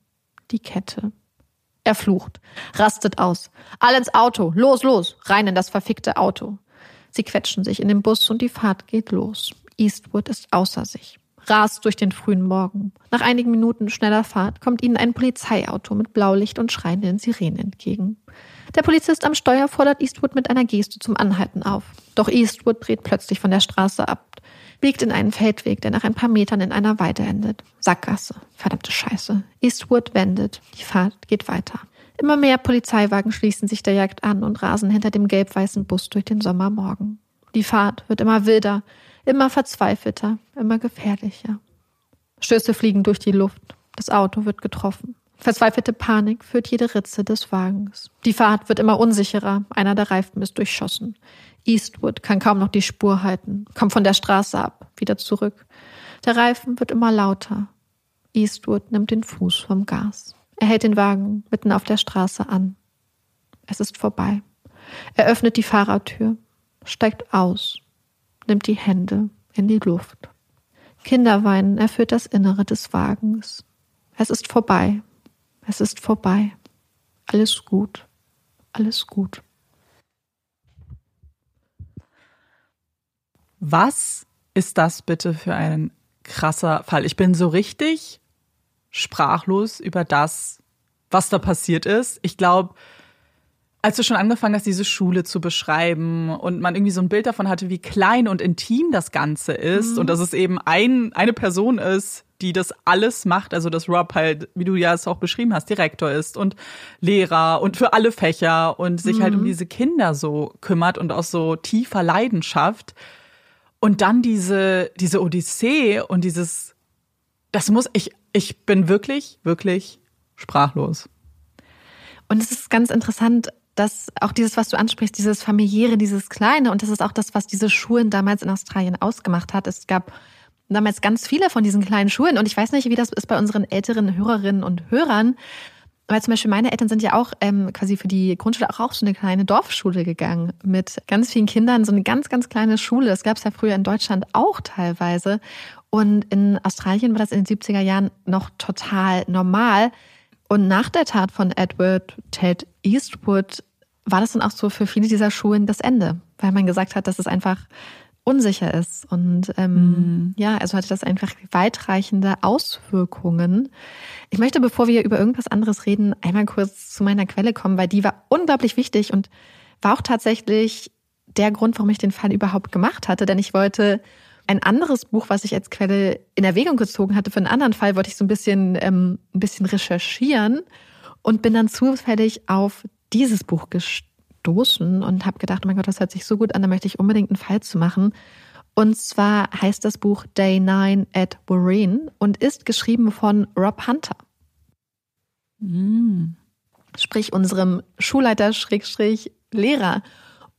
die Kette. Er flucht, rastet aus. Alle ins Auto, los, los, rein in das verfickte Auto. Sie quetschen sich in den Bus und die Fahrt geht los. Eastwood ist außer sich, rast durch den frühen Morgen. Nach einigen Minuten schneller Fahrt kommt ihnen ein Polizeiauto mit Blaulicht und schreienden Sirenen entgegen. Der Polizist am Steuer fordert Eastwood mit einer Geste zum Anhalten auf. Doch Eastwood dreht plötzlich von der Straße ab biegt in einen Feldweg, der nach ein paar Metern in einer Weide endet. Sackgasse. Verdammte Scheiße. Eastwood wendet. Die Fahrt geht weiter. Immer mehr Polizeiwagen schließen sich der Jagd an und rasen hinter dem gelb-weißen Bus durch den Sommermorgen. Die Fahrt wird immer wilder, immer verzweifelter, immer gefährlicher. Stöße fliegen durch die Luft. Das Auto wird getroffen. Verzweifelte Panik führt jede Ritze des Wagens. Die Fahrt wird immer unsicherer. Einer der Reifen ist durchschossen. Eastwood kann kaum noch die Spur halten, kommt von der Straße ab, wieder zurück. Der Reifen wird immer lauter. Eastwood nimmt den Fuß vom Gas. Er hält den Wagen mitten auf der Straße an. Es ist vorbei. Er öffnet die Fahrertür, steigt aus, nimmt die Hände in die Luft. Kinderweinen erfüllt das Innere des Wagens. Es ist vorbei. Es ist vorbei. Alles gut. Alles gut. Was ist das bitte für ein krasser Fall? Ich bin so richtig sprachlos über das, was da passiert ist. Ich glaube, als du schon angefangen hast, diese Schule zu beschreiben und man irgendwie so ein Bild davon hatte, wie klein und intim das Ganze ist mhm. und dass es eben ein, eine Person ist, die das alles macht, also dass Rob halt, wie du ja es auch beschrieben hast, Direktor ist und Lehrer und für alle Fächer und sich mhm. halt um mhm. diese Kinder so kümmert und aus so tiefer Leidenschaft. Und dann diese, diese Odyssee und dieses, das muss, ich, ich bin wirklich, wirklich sprachlos. Und es ist ganz interessant, dass auch dieses, was du ansprichst, dieses familiäre, dieses Kleine, und das ist auch das, was diese Schulen damals in Australien ausgemacht hat. Es gab damals ganz viele von diesen kleinen Schulen und ich weiß nicht, wie das ist bei unseren älteren Hörerinnen und Hörern. Weil zum Beispiel meine Eltern sind ja auch ähm, quasi für die Grundschule auch, auch so eine kleine Dorfschule gegangen mit ganz vielen Kindern, so eine ganz, ganz kleine Schule. Das gab es ja früher in Deutschland auch teilweise. Und in Australien war das in den 70er Jahren noch total normal. Und nach der Tat von Edward Ted Eastwood war das dann auch so für viele dieser Schulen das Ende, weil man gesagt hat, dass es einfach unsicher ist. Und ähm, mhm. ja, also hatte das einfach weitreichende Auswirkungen. Ich möchte, bevor wir über irgendwas anderes reden, einmal kurz zu meiner Quelle kommen, weil die war unglaublich wichtig und war auch tatsächlich der Grund, warum ich den Fall überhaupt gemacht hatte. Denn ich wollte ein anderes Buch, was ich als Quelle in Erwägung gezogen hatte, für einen anderen Fall wollte ich so ein bisschen, ähm, ein bisschen recherchieren und bin dann zufällig auf dieses Buch gestoßen und habe gedacht, oh mein Gott, das hört sich so gut an, da möchte ich unbedingt einen Fall zu machen. Und zwar heißt das Buch Day 9 at Warren und ist geschrieben von Rob Hunter. Mm. Sprich unserem Schulleiter Schrägstrich Lehrer.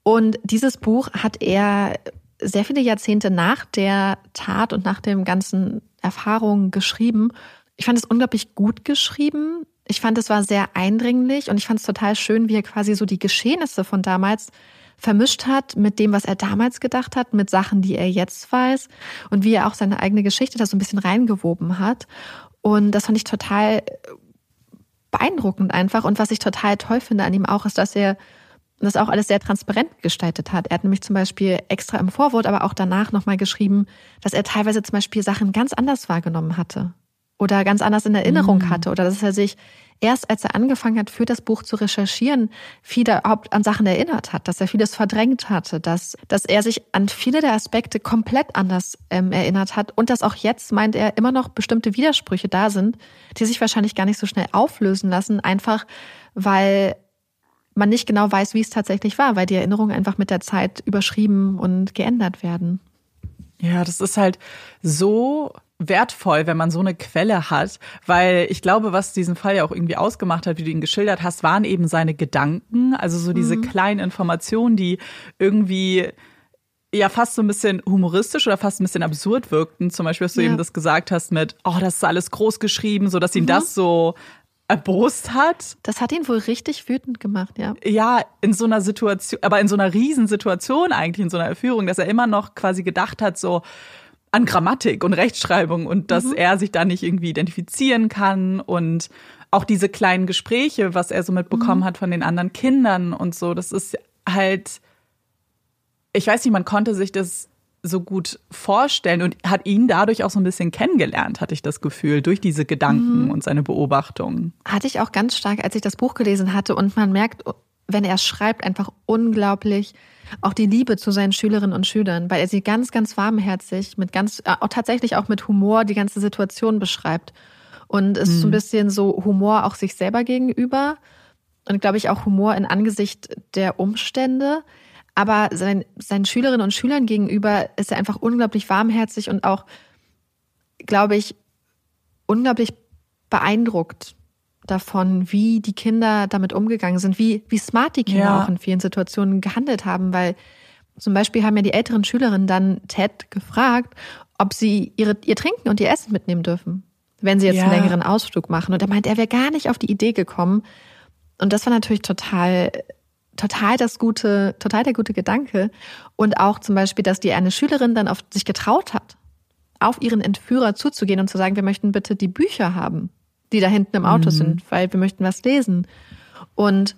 Und dieses Buch hat er sehr viele Jahrzehnte nach der Tat und nach dem ganzen Erfahrungen geschrieben. Ich fand es unglaublich gut geschrieben. Ich fand, es war sehr eindringlich und ich fand es total schön, wie er quasi so die Geschehnisse von damals vermischt hat mit dem, was er damals gedacht hat, mit Sachen, die er jetzt weiß und wie er auch seine eigene Geschichte da so ein bisschen reingewoben hat. Und das fand ich total beeindruckend einfach. Und was ich total toll finde an ihm auch, ist, dass er das auch alles sehr transparent gestaltet hat. Er hat nämlich zum Beispiel extra im Vorwort, aber auch danach nochmal geschrieben, dass er teilweise zum Beispiel Sachen ganz anders wahrgenommen hatte oder ganz anders in Erinnerung mhm. hatte oder dass er sich erst als er angefangen hat, für das Buch zu recherchieren, viele überhaupt an Sachen erinnert hat, dass er vieles verdrängt hatte, dass, dass er sich an viele der Aspekte komplett anders ähm, erinnert hat und dass auch jetzt, meint er, immer noch bestimmte Widersprüche da sind, die sich wahrscheinlich gar nicht so schnell auflösen lassen, einfach weil man nicht genau weiß, wie es tatsächlich war, weil die Erinnerungen einfach mit der Zeit überschrieben und geändert werden. Ja, das ist halt so wertvoll, wenn man so eine Quelle hat, weil ich glaube, was diesen Fall ja auch irgendwie ausgemacht hat, wie du ihn geschildert hast, waren eben seine Gedanken, also so diese mhm. kleinen Informationen, die irgendwie ja fast so ein bisschen humoristisch oder fast ein bisschen absurd wirkten. Zum Beispiel, dass du ja. eben das gesagt hast mit, oh, das ist alles groß geschrieben, so dass ihn mhm. das so erbost hat. Das hat ihn wohl richtig wütend gemacht, ja. Ja, in so einer Situation, aber in so einer Riesensituation eigentlich, in so einer Erführung, dass er immer noch quasi gedacht hat, so an Grammatik und Rechtschreibung und dass mhm. er sich da nicht irgendwie identifizieren kann und auch diese kleinen Gespräche, was er so mitbekommen mhm. hat von den anderen Kindern und so, das ist halt, ich weiß nicht, man konnte sich das so gut vorstellen und hat ihn dadurch auch so ein bisschen kennengelernt, hatte ich das Gefühl, durch diese Gedanken mhm. und seine Beobachtungen. Hatte ich auch ganz stark, als ich das Buch gelesen hatte und man merkt, wenn er schreibt, einfach unglaublich auch die Liebe zu seinen Schülerinnen und Schülern, weil er sie ganz, ganz warmherzig, mit ganz, äh, auch tatsächlich auch mit Humor die ganze Situation beschreibt. Und es ist mhm. so ein mhm. bisschen so Humor auch sich selber gegenüber und glaube ich auch Humor in Angesicht der Umstände. Aber sein, seinen Schülerinnen und Schülern gegenüber ist er einfach unglaublich warmherzig und auch, glaube ich, unglaublich beeindruckt davon, wie die Kinder damit umgegangen sind, wie, wie smart die Kinder ja. auch in vielen Situationen gehandelt haben, weil zum Beispiel haben ja die älteren Schülerinnen dann Ted gefragt, ob sie ihre, ihr Trinken und ihr Essen mitnehmen dürfen, wenn sie jetzt ja. einen längeren Ausflug machen. Und er meint, er wäre gar nicht auf die Idee gekommen. Und das war natürlich total total das gute, total der gute Gedanke. Und auch zum Beispiel, dass die eine Schülerin dann auf sich getraut hat, auf ihren Entführer zuzugehen und zu sagen, wir möchten bitte die Bücher haben, die da hinten im Auto mhm. sind, weil wir möchten was lesen. Und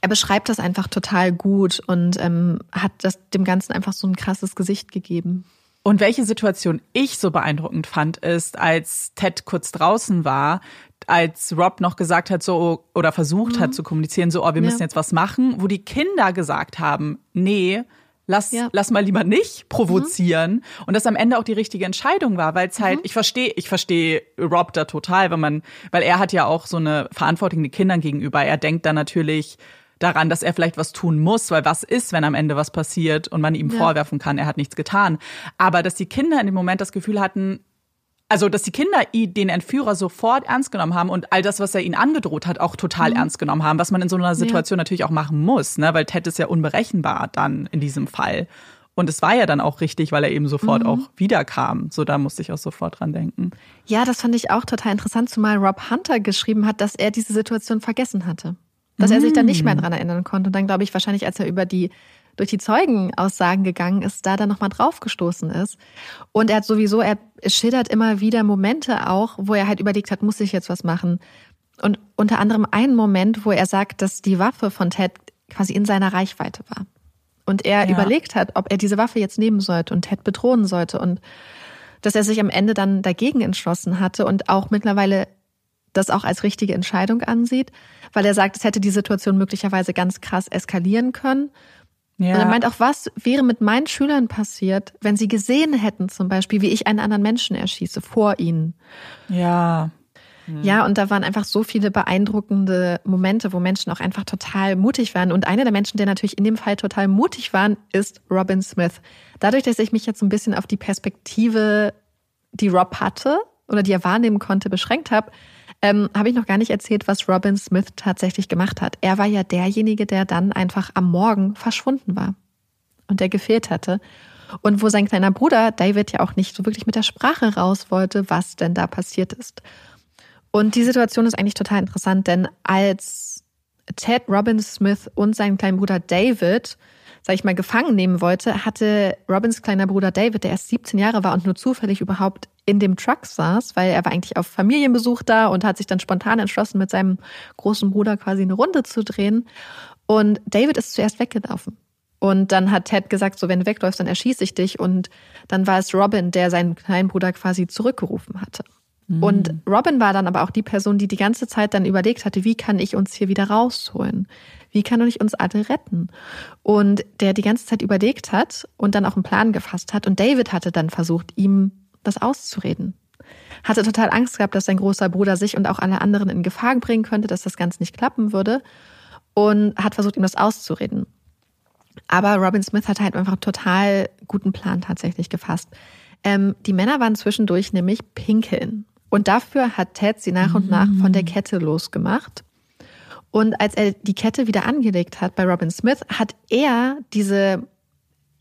er beschreibt das einfach total gut und ähm, hat das dem Ganzen einfach so ein krasses Gesicht gegeben. Und welche Situation ich so beeindruckend fand, ist, als Ted kurz draußen war, als Rob noch gesagt hat, so, oder versucht mhm. hat zu kommunizieren, so, oh, wir müssen ja. jetzt was machen, wo die Kinder gesagt haben, nee, lass, ja. lass mal lieber nicht provozieren. Mhm. Und das am Ende auch die richtige Entscheidung war, weil es halt, mhm. ich verstehe, ich verstehe Rob da total, wenn man, weil er hat ja auch so eine Verantwortung den Kindern gegenüber. Er denkt dann natürlich, daran, dass er vielleicht was tun muss, weil was ist, wenn am Ende was passiert und man ihm ja. vorwerfen kann, er hat nichts getan. Aber dass die Kinder in dem Moment das Gefühl hatten, also dass die Kinder den Entführer sofort ernst genommen haben und all das, was er ihnen angedroht hat, auch total mhm. ernst genommen haben, was man in so einer Situation ja. natürlich auch machen muss, ne? weil Ted ist ja unberechenbar dann in diesem Fall. Und es war ja dann auch richtig, weil er eben sofort mhm. auch wiederkam. So, da musste ich auch sofort dran denken. Ja, das fand ich auch total interessant, zumal Rob Hunter geschrieben hat, dass er diese Situation vergessen hatte. Dass mhm. er sich dann nicht mehr mm. dran erinnern konnte. Und dann glaube ich wahrscheinlich, als er über die durch die Zeugenaussagen gegangen ist, da dann nochmal draufgestoßen ist. Und er hat sowieso, er schildert immer wieder Momente auch, wo er halt überlegt hat, muss ich jetzt was machen? Und unter anderem einen Moment, wo er sagt, dass die Waffe von Ted quasi in seiner Reichweite war. Und er ja. überlegt hat, ob er diese Waffe jetzt nehmen sollte und Ted bedrohen sollte. Und dass er sich am Ende dann dagegen entschlossen hatte und auch mittlerweile das auch als richtige Entscheidung ansieht, weil er sagt, es hätte die Situation möglicherweise ganz krass eskalieren können. Ja. Und er meint auch, was wäre mit meinen Schülern passiert, wenn sie gesehen hätten, zum Beispiel, wie ich einen anderen Menschen erschieße vor ihnen. Ja. Hm. Ja, und da waren einfach so viele beeindruckende Momente, wo Menschen auch einfach total mutig waren. Und einer der Menschen, der natürlich in dem Fall total mutig waren, ist Robin Smith. Dadurch, dass ich mich jetzt so ein bisschen auf die Perspektive, die Rob hatte oder die er wahrnehmen konnte, beschränkt habe, ähm, habe ich noch gar nicht erzählt, was Robin Smith tatsächlich gemacht hat. Er war ja derjenige, der dann einfach am Morgen verschwunden war und der gefehlt hatte. Und wo sein kleiner Bruder David ja auch nicht so wirklich mit der Sprache raus wollte, was denn da passiert ist. Und die Situation ist eigentlich total interessant, denn als Ted Robin Smith und sein kleiner Bruder David sag ich mal, gefangen nehmen wollte, hatte Robins kleiner Bruder David, der erst 17 Jahre war und nur zufällig überhaupt in dem Truck saß, weil er war eigentlich auf Familienbesuch da und hat sich dann spontan entschlossen, mit seinem großen Bruder quasi eine Runde zu drehen. Und David ist zuerst weggelaufen. Und dann hat Ted gesagt, so wenn du wegläufst, dann erschieße ich dich. Und dann war es Robin, der seinen kleinen Bruder quasi zurückgerufen hatte. Und Robin war dann aber auch die Person, die die ganze Zeit dann überlegt hatte, wie kann ich uns hier wieder rausholen? Wie kann ich uns alle retten? Und der die ganze Zeit überlegt hat und dann auch einen Plan gefasst hat. Und David hatte dann versucht, ihm das auszureden. Hatte total Angst gehabt, dass sein großer Bruder sich und auch alle anderen in Gefahr bringen könnte, dass das Ganze nicht klappen würde. Und hat versucht, ihm das auszureden. Aber Robin Smith hat halt einfach einen total guten Plan tatsächlich gefasst. Ähm, die Männer waren zwischendurch nämlich pinkeln. Und dafür hat Ted sie nach und nach von der Kette losgemacht. Und als er die Kette wieder angelegt hat bei Robin Smith, hat er diese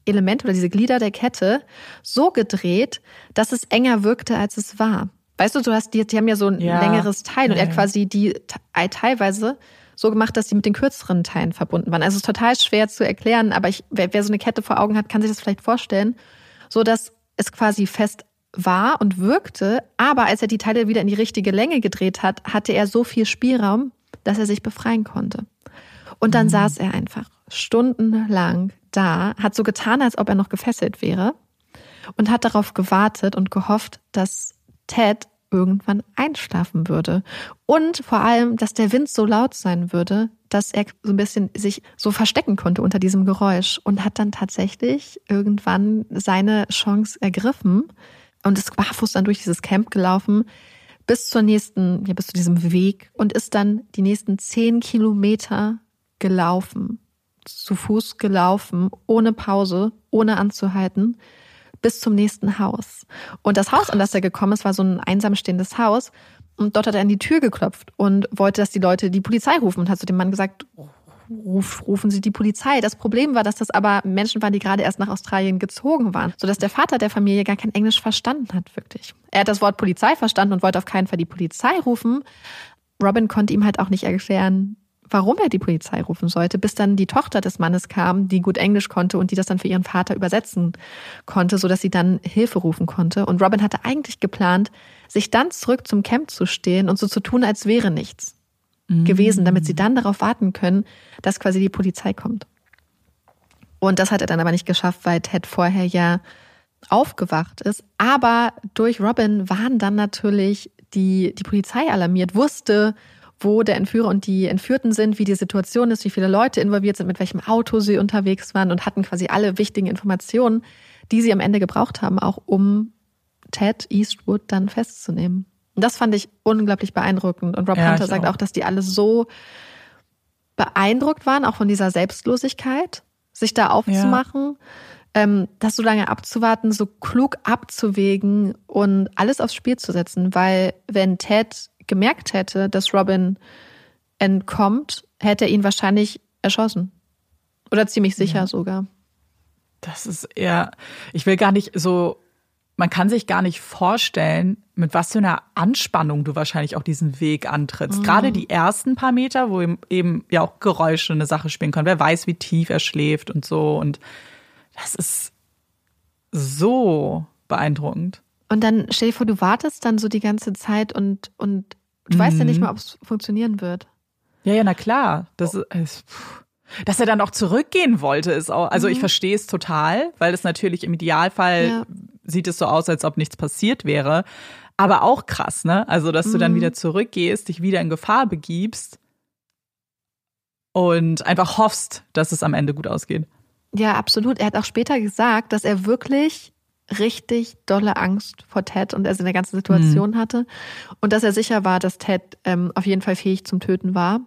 Elemente oder diese Glieder der Kette so gedreht, dass es enger wirkte, als es war. Weißt du, du hast die, die haben ja so ein Ja. längeres Teil und er hat quasi die te- teilweise so gemacht, dass sie mit den kürzeren Teilen verbunden waren. Also es ist total schwer zu erklären, aber ich, wer, wer so eine Kette vor Augen hat, kann sich das vielleicht vorstellen, so dass es quasi fest war und wirkte, aber als er die Teile wieder in die richtige Länge gedreht hat, hatte er so viel Spielraum, dass er sich befreien konnte. Und dann saß er einfach stundenlang da, hat so getan, als ob er noch gefesselt wäre und hat darauf gewartet und gehofft, dass Ted irgendwann einschlafen würde. Und vor allem, dass der Wind so laut sein würde, dass er so ein bisschen sich so verstecken konnte unter diesem Geräusch und hat dann tatsächlich irgendwann seine Chance ergriffen und ist barfuß dann durch dieses Camp gelaufen bis zur nächsten, ja, bis zu diesem Weg und ist dann die nächsten zehn Kilometer gelaufen, zu Fuß gelaufen, ohne Pause, ohne anzuhalten, bis zum nächsten Haus. Und das Haus, an das er gekommen ist, war so ein einsam stehendes Haus. Und dort hat er an die Tür geklopft und wollte, dass die Leute die Polizei rufen und hat zu dem Mann gesagt, ruf, rufen Sie die Polizei. Das Problem war, dass das aber Menschen waren, die gerade erst nach Australien gezogen waren, sodass der Vater der Familie gar kein Englisch verstanden hat, wirklich. Er hat das Wort Polizei verstanden und wollte auf keinen Fall die Polizei rufen. Robin konnte ihm halt auch nicht erklären, warum er die Polizei rufen sollte, bis dann die Tochter des Mannes kam, die gut Englisch konnte und die das dann für ihren Vater übersetzen konnte, sodass sie dann Hilfe rufen konnte. Und Robin hatte eigentlich geplant, sich dann zurück zum Camp zu stehen und so zu tun, als wäre nichts gewesen, damit sie dann darauf warten können, dass quasi die Polizei kommt. Und das hat er dann aber nicht geschafft, weil Ted vorher ja aufgewacht ist. Aber durch Robin waren dann natürlich die, die Polizei alarmiert, wusste, wo der Entführer und die Entführten sind, wie die Situation ist, wie viele Leute involviert sind, mit welchem Auto sie unterwegs waren und hatten quasi alle wichtigen Informationen, die sie am Ende gebraucht haben, auch um Ted Eastwood dann festzunehmen. Und das fand ich unglaublich beeindruckend. Und Rob Ja, Hunter sagt auch. auch, dass die alle so beeindruckt waren, auch von dieser Selbstlosigkeit, sich da aufzumachen, ähm, das so lange abzuwarten, so klug abzuwägen und alles aufs Spiel zu setzen. Weil wenn Ted gemerkt hätte, dass Robin entkommt, hätte er ihn wahrscheinlich erschossen. Oder ziemlich sicher sogar. Das ist eher, ich will gar nicht so, man kann sich gar nicht vorstellen, mit was für einer Anspannung du wahrscheinlich auch diesen Weg antrittst. Gerade die ersten paar Meter, wo eben ja auch Geräusche eine Sache spielen können. Wer weiß, wie tief er schläft und so. Und das ist so beeindruckend. Und dann stell dir vor, du wartest dann so die ganze Zeit und, und du weißt ja nicht mal, ob es funktionieren wird. Ja, ja, na klar. Das ist, es- pff. dass er dann auch zurückgehen wollte, ist auch, also ich verstehe es total, weil das natürlich im Idealfall Ja. Sieht es so aus, als ob nichts passiert wäre. Aber auch krass, ne? Also, dass du dann wieder zurückgehst, dich wieder in Gefahr begibst und einfach hoffst, dass es am Ende gut ausgeht. Ja, absolut. Er hat auch später gesagt, dass er wirklich richtig dolle Angst vor Ted und er in der ganzen Situation hatte und dass er sicher war, dass Ted ähm, auf jeden Fall fähig zum Töten war.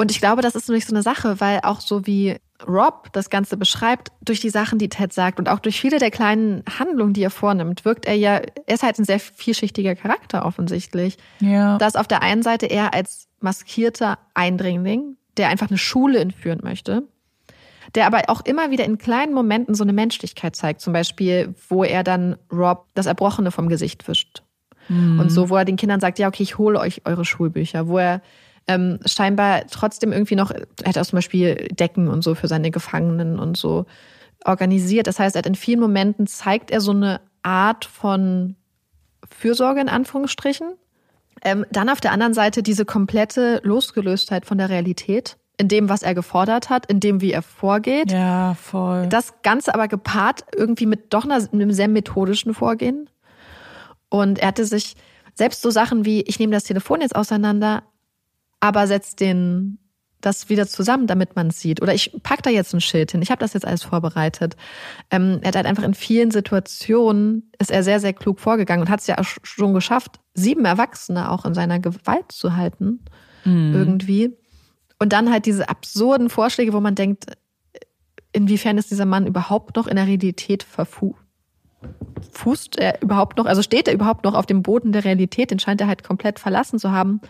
Und ich glaube, das ist nämlich so eine Sache, weil auch so wie Rob das Ganze beschreibt, durch die Sachen, die Ted sagt und auch durch viele der kleinen Handlungen, die er vornimmt, wirkt er ja, er ist halt ein sehr vielschichtiger Charakter offensichtlich. Ja. dass auf der einen Seite er als maskierter Eindringling, der einfach eine Schule entführen möchte, der aber auch immer wieder in kleinen Momenten so eine Menschlichkeit zeigt. Zum Beispiel, wo er dann Rob das Erbrochene vom Gesicht wischt. Und so, wo er den Kindern sagt, ja, okay, ich hole euch eure Schulbücher. Wo er ähm, scheinbar trotzdem irgendwie noch, er hat auch zum Beispiel Decken und so für seine Gefangenen und so organisiert. Das heißt, er hat in vielen Momenten zeigt er so eine Art von Fürsorge in Anführungsstrichen. Ähm, dann auf der anderen Seite diese komplette Losgelöstheit von der Realität, in dem, was er gefordert hat, in dem, wie er vorgeht. Ja, voll. Das Ganze aber gepaart irgendwie mit doch einer, einem sehr methodischen Vorgehen. Und er hatte sich selbst so Sachen wie, ich nehme das Telefon jetzt auseinander, aber setzt den das wieder zusammen, damit man es sieht. Oder ich pack da jetzt ein Schild hin. Ich habe das jetzt alles vorbereitet. Ähm, er hat halt einfach in vielen Situationen ist er sehr, sehr klug vorgegangen und hat es ja auch schon geschafft, sieben Erwachsene auch in seiner Gewalt zu halten. Mhm. Irgendwie. Und dann halt diese absurden Vorschläge, wo man denkt, inwiefern ist dieser Mann überhaupt noch in der Realität verfußt? Fußt er überhaupt noch, also steht er überhaupt noch auf dem Boden der Realität? Den scheint er halt komplett verlassen zu haben.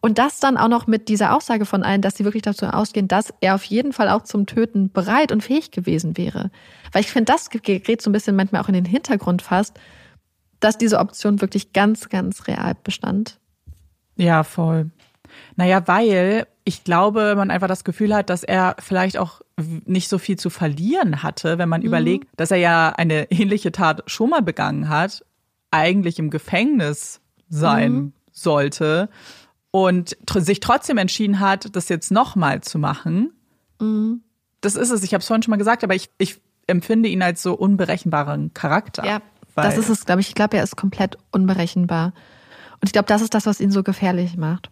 Und das dann auch noch mit dieser Aussage von allen, dass sie wirklich dazu ausgehen, dass er auf jeden Fall auch zum Töten bereit und fähig gewesen wäre. Weil ich finde, das gerät so ein bisschen manchmal auch in den Hintergrund fast, dass diese Option wirklich ganz, ganz real bestand. Ja, voll. Naja, weil ich glaube, man einfach das Gefühl hat, dass er vielleicht auch nicht so viel zu verlieren hatte, wenn man mhm. überlegt, dass er ja eine ähnliche Tat schon mal begangen hat, eigentlich im Gefängnis sein mhm. sollte und tr sich trotzdem entschieden hat, das jetzt nochmal zu machen. Mhm. Das ist es. Ich habe es vorhin schon mal gesagt, aber ich, ich empfinde ihn als so unberechenbaren Charakter. Ja, das ist es, glaube ich. Ich glaube, er ist komplett unberechenbar. Und ich glaube, das ist das, was ihn so gefährlich macht.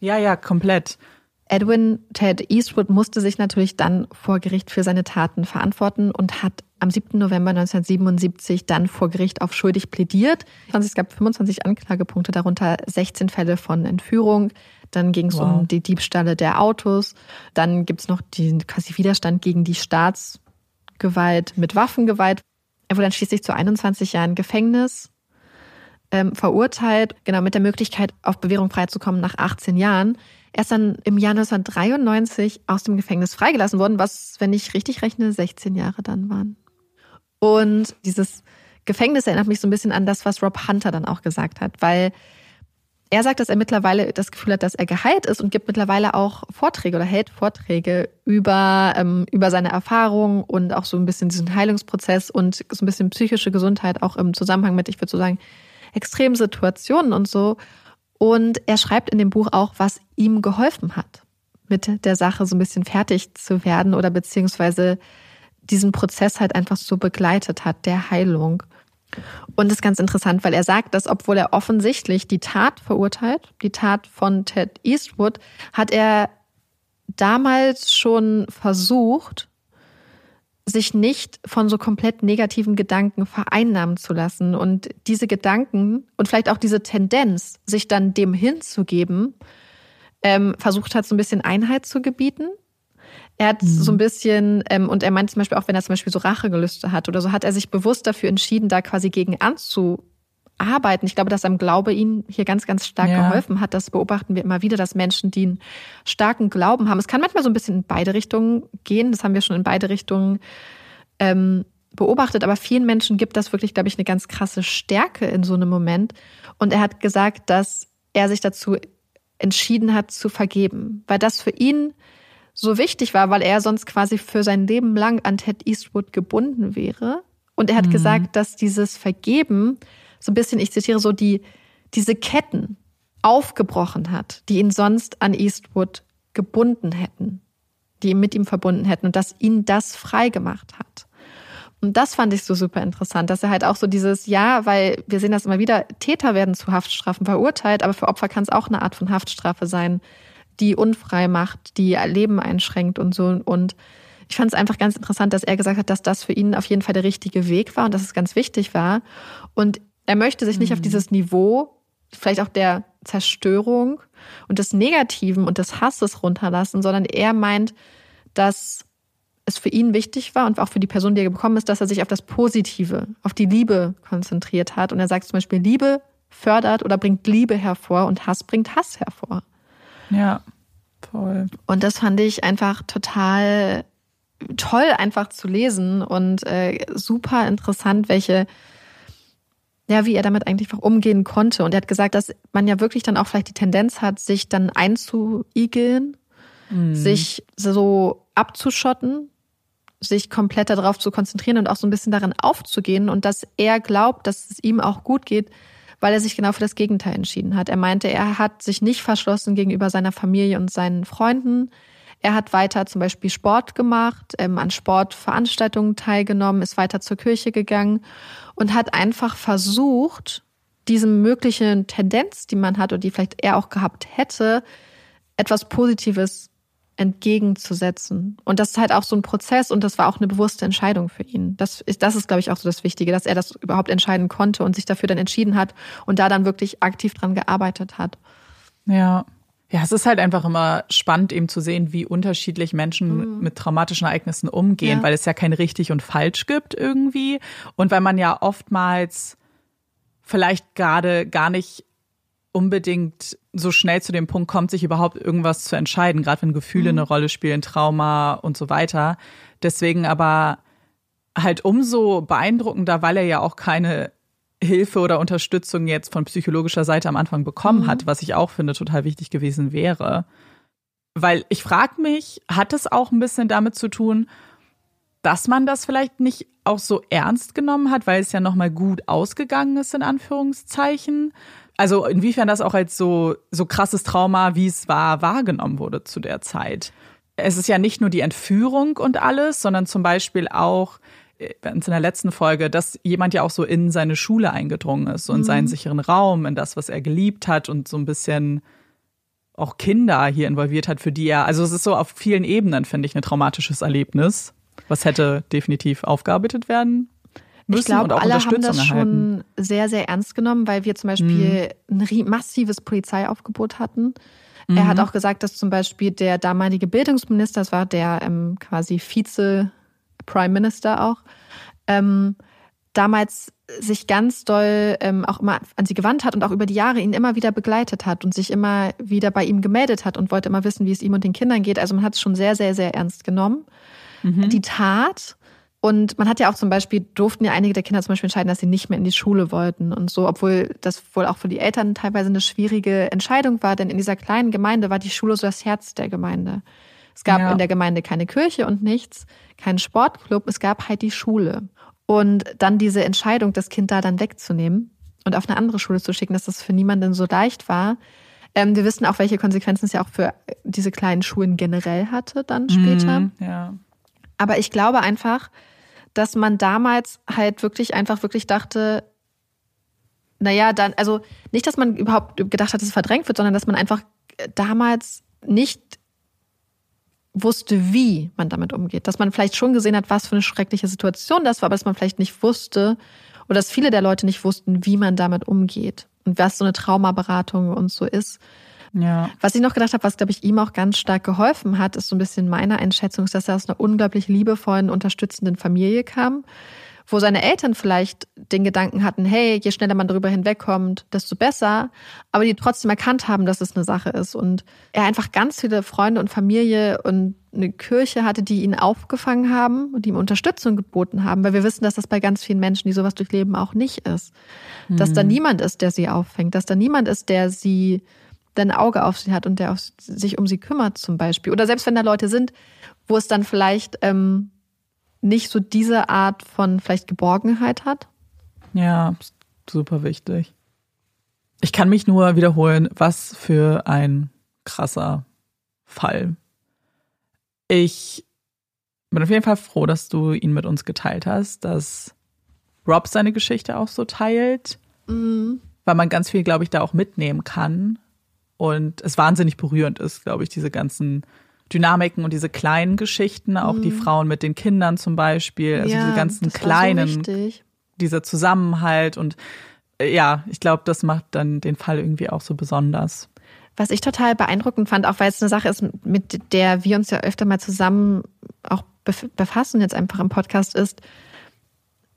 Ja, ja, komplett. Edwin Ted Eastwood musste sich natürlich dann vor Gericht für seine Taten verantworten und hat am 7. November 1977 dann vor Gericht auf schuldig plädiert. Es gab 25 Anklagepunkte, darunter 16 Fälle von Entführung. Dann ging es wow. um die Diebstahle der Autos. Dann gibt es noch den quasi Widerstand gegen die Staatsgewalt mit Waffengewalt. Er wurde dann schließlich zu 21 Jahren Gefängnis ähm, verurteilt, genau mit der Möglichkeit, auf Bewährung freizukommen nach 18 Jahren. Er ist dann im Jahr 1993 aus dem Gefängnis freigelassen worden, was, wenn ich richtig rechne, 16 Jahre dann waren. Und dieses Gefängnis erinnert mich so ein bisschen an das, was Rob Hunter dann auch gesagt hat, weil er sagt, dass er mittlerweile das Gefühl hat, dass er geheilt ist und gibt mittlerweile auch Vorträge oder hält Vorträge über, ähm, über seine Erfahrungen und auch so ein bisschen diesen Heilungsprozess und so ein bisschen psychische Gesundheit auch im Zusammenhang mit, ich würde so sagen, extremen Situationen und so. Und er schreibt in dem Buch auch, was ihm geholfen hat, mit der Sache so ein bisschen fertig zu werden oder beziehungsweise diesen Prozess halt einfach so begleitet hat, der Heilung. Und ist ganz interessant, weil er sagt, dass obwohl er offensichtlich die Tat verurteilt, die Tat von Ted Eastwood, hat er damals schon versucht, sich nicht von so komplett negativen Gedanken vereinnahmen zu lassen und diese Gedanken und vielleicht auch diese Tendenz, sich dann dem hinzugeben, ähm, versucht hat, so ein bisschen Einheit zu gebieten. Er hat mhm. so ein bisschen, ähm, und er meint zum Beispiel auch, wenn er zum Beispiel so Rachegelüste hat oder so, hat er sich bewusst dafür entschieden, da quasi gegen anzu arbeiten. Ich glaube, dass am Glaube ihnen hier ganz, ganz stark ja. geholfen hat. Das beobachten wir immer wieder, dass Menschen, die einen starken Glauben haben, es kann manchmal so ein bisschen in beide Richtungen gehen. Das haben wir schon in beide Richtungen ähm, beobachtet. Aber vielen Menschen gibt das wirklich, glaube ich, eine ganz krasse Stärke in so einem Moment. Und er hat gesagt, dass er sich dazu entschieden hat, zu vergeben, weil das für ihn so wichtig war, weil er sonst quasi für sein Leben lang an Ted Eastwood gebunden wäre. Und er hat mhm. gesagt, dass dieses Vergeben so ein bisschen, ich zitiere so, die, diese Ketten aufgebrochen hat, die ihn sonst an Eastwood gebunden hätten, die ihn mit ihm verbunden hätten und dass ihn das frei gemacht hat. Und das fand ich so super interessant, dass er halt auch so dieses, ja, weil wir sehen das immer wieder, Täter werden zu Haftstrafen verurteilt, aber für Opfer kann es auch eine Art von Haftstrafe sein, die unfrei macht, die Leben einschränkt und so. Und ich fand es einfach ganz interessant, dass er gesagt hat, dass das für ihn auf jeden Fall der richtige Weg war und dass es ganz wichtig war. Und er möchte sich nicht mhm. auf dieses Niveau, vielleicht auch der Zerstörung und des Negativen und des Hasses runterlassen, sondern er meint, dass es für ihn wichtig war und auch für die Person, die er bekommen ist, dass er sich auf das Positive, auf die Liebe konzentriert hat. Und er sagt zum Beispiel, Liebe fördert oder bringt Liebe hervor und Hass bringt Hass hervor. Ja, toll. Und das fand ich einfach total toll, einfach zu lesen und äh, super interessant, welche ja, wie er damit eigentlich auch umgehen konnte. Und er hat gesagt, dass man ja wirklich dann auch vielleicht die Tendenz hat, sich dann einzuigeln, mhm. sich so abzuschotten, sich komplett darauf zu konzentrieren und auch so ein bisschen darin aufzugehen und dass er glaubt, dass es ihm auch gut geht, weil er sich genau für das Gegenteil entschieden hat. Er meinte, er hat sich nicht verschlossen gegenüber seiner Familie und seinen Freunden. Er hat weiter zum Beispiel Sport gemacht, ähm, an Sportveranstaltungen teilgenommen, ist weiter zur Kirche gegangen und hat einfach versucht, diesem möglichen Tendenz, die man hat oder die vielleicht er auch gehabt hätte, etwas Positives entgegenzusetzen. Und das ist halt auch so ein Prozess und das war auch eine bewusste Entscheidung für ihn. Das ist, das ist, glaube ich, auch so das Wichtige, dass er das überhaupt entscheiden konnte und sich dafür dann entschieden hat und da dann wirklich aktiv dran gearbeitet hat. Ja. Ja, es ist halt einfach immer spannend, eben zu sehen, wie unterschiedlich Menschen mhm. mit traumatischen Ereignissen umgehen, ja. weil es ja kein richtig und falsch gibt irgendwie. Und weil man ja oftmals vielleicht gerade gar nicht unbedingt so schnell zu dem Punkt kommt, sich überhaupt irgendwas zu entscheiden, gerade wenn Gefühle mhm. eine Rolle spielen, Trauma und so weiter. Deswegen aber halt umso beeindruckender, weil er ja auch keine Hilfe oder Unterstützung jetzt von psychologischer Seite am Anfang bekommen mhm. hat, was ich auch finde total wichtig gewesen wäre. Weil ich frage mich, hat es auch ein bisschen damit zu tun, dass man das vielleicht nicht auch so ernst genommen hat, weil es ja nochmal gut ausgegangen ist, in Anführungszeichen. Also inwiefern das auch als so, so krasses Trauma, wie es war, wahrgenommen wurde zu der Zeit. Es ist ja nicht nur die Entführung und alles, sondern zum Beispiel auch äh, in der letzten Folge, dass jemand ja auch so in seine Schule eingedrungen ist, so in mhm. seinen sicheren Raum, in das, was er geliebt hat und so ein bisschen auch Kinder hier involviert hat, für die er, also es ist so auf vielen Ebenen, finde ich, ein traumatisches Erlebnis, was hätte definitiv aufgearbeitet werden müssen ich glaube, und auch alle haben das erhalten. schon sehr, sehr ernst genommen, weil wir zum Beispiel mhm. ein massives Polizeiaufgebot hatten. Mhm. Er hat Mhm. auch gesagt, dass zum Beispiel der damalige Bildungsminister, das war der ähm, quasi Vize-Prime Minister auch, ähm, damals sich ganz doll ähm, auch immer an sie gewandt hat und auch über die Jahre ihn immer wieder begleitet hat und sich immer wieder bei ihm gemeldet hat und wollte immer wissen, wie es ihm und den Kindern geht. Also man hat es schon sehr, sehr, sehr ernst genommen. Mhm. Die Tat und man hat ja auch zum Beispiel, durften ja einige der Kinder zum Beispiel entscheiden, dass sie nicht mehr in die Schule wollten und so, obwohl das wohl auch für die Eltern teilweise eine schwierige Entscheidung war, denn in dieser kleinen Gemeinde war die Schule so das Herz der Gemeinde. Es gab Ja. in der Gemeinde keine Kirche und nichts, keinen Sportclub, es gab halt die Schule. Und dann diese Entscheidung, das Kind da dann wegzunehmen und auf eine andere Schule zu schicken, dass das für niemanden so leicht war. Ähm, wir wissen auch, welche Konsequenzen es ja auch für diese kleinen Schulen generell hatte dann später. Mhm, ja. Aber ich glaube einfach, dass man damals halt wirklich einfach wirklich dachte, naja, dann, also nicht, dass man überhaupt gedacht hat, dass es verdrängt wird, sondern dass man einfach damals nicht wusste, wie man damit umgeht. Dass man vielleicht schon gesehen hat, was für eine schreckliche Situation das war, aber dass man vielleicht nicht wusste oder dass viele der Leute nicht wussten, wie man damit umgeht und was so eine Traumaberatung und so ist. Ja. Was ich noch gedacht habe, was, glaube ich, ihm auch ganz stark geholfen hat, ist so ein bisschen meine Einschätzung, ist, dass er aus einer unglaublich liebevollen, unterstützenden Familie kam, wo seine Eltern vielleicht den Gedanken hatten, hey, je schneller man darüber hinwegkommt, desto besser, aber die trotzdem erkannt haben, dass es eine Sache ist. Und er einfach ganz viele Freunde und Familie und eine Kirche hatte, die ihn aufgefangen haben und die ihm Unterstützung geboten haben, weil wir wissen, dass das bei ganz vielen Menschen, die sowas durchleben, auch nicht ist. Dass da niemand ist, der sie auffängt, dass da niemand ist, der sie der ein Auge auf sie hat und der sich um sie kümmert zum Beispiel. Oder selbst wenn da Leute sind, wo es dann vielleicht ähm, nicht so diese Art von vielleicht Geborgenheit hat. Ja, super wichtig. Ich kann mich nur wiederholen, was für ein krasser Fall. Ich bin auf jeden Fall froh, dass du ihn mit uns geteilt hast, dass Rob seine Geschichte auch so teilt, weil man ganz viel, glaube ich, da auch mitnehmen kann. Und es wahnsinnig berührend ist, glaube ich, diese ganzen Dynamiken und diese kleinen Geschichten, auch die Frauen mit den Kindern zum Beispiel, also diese ganzen kleinen So dieser Zusammenhalt und äh, ja, ich glaube, das macht dann den Fall irgendwie auch so besonders. Was ich total beeindruckend fand, auch weil es eine Sache ist, mit der wir uns ja öfter mal zusammen auch bef- befassen, jetzt einfach im Podcast, ist,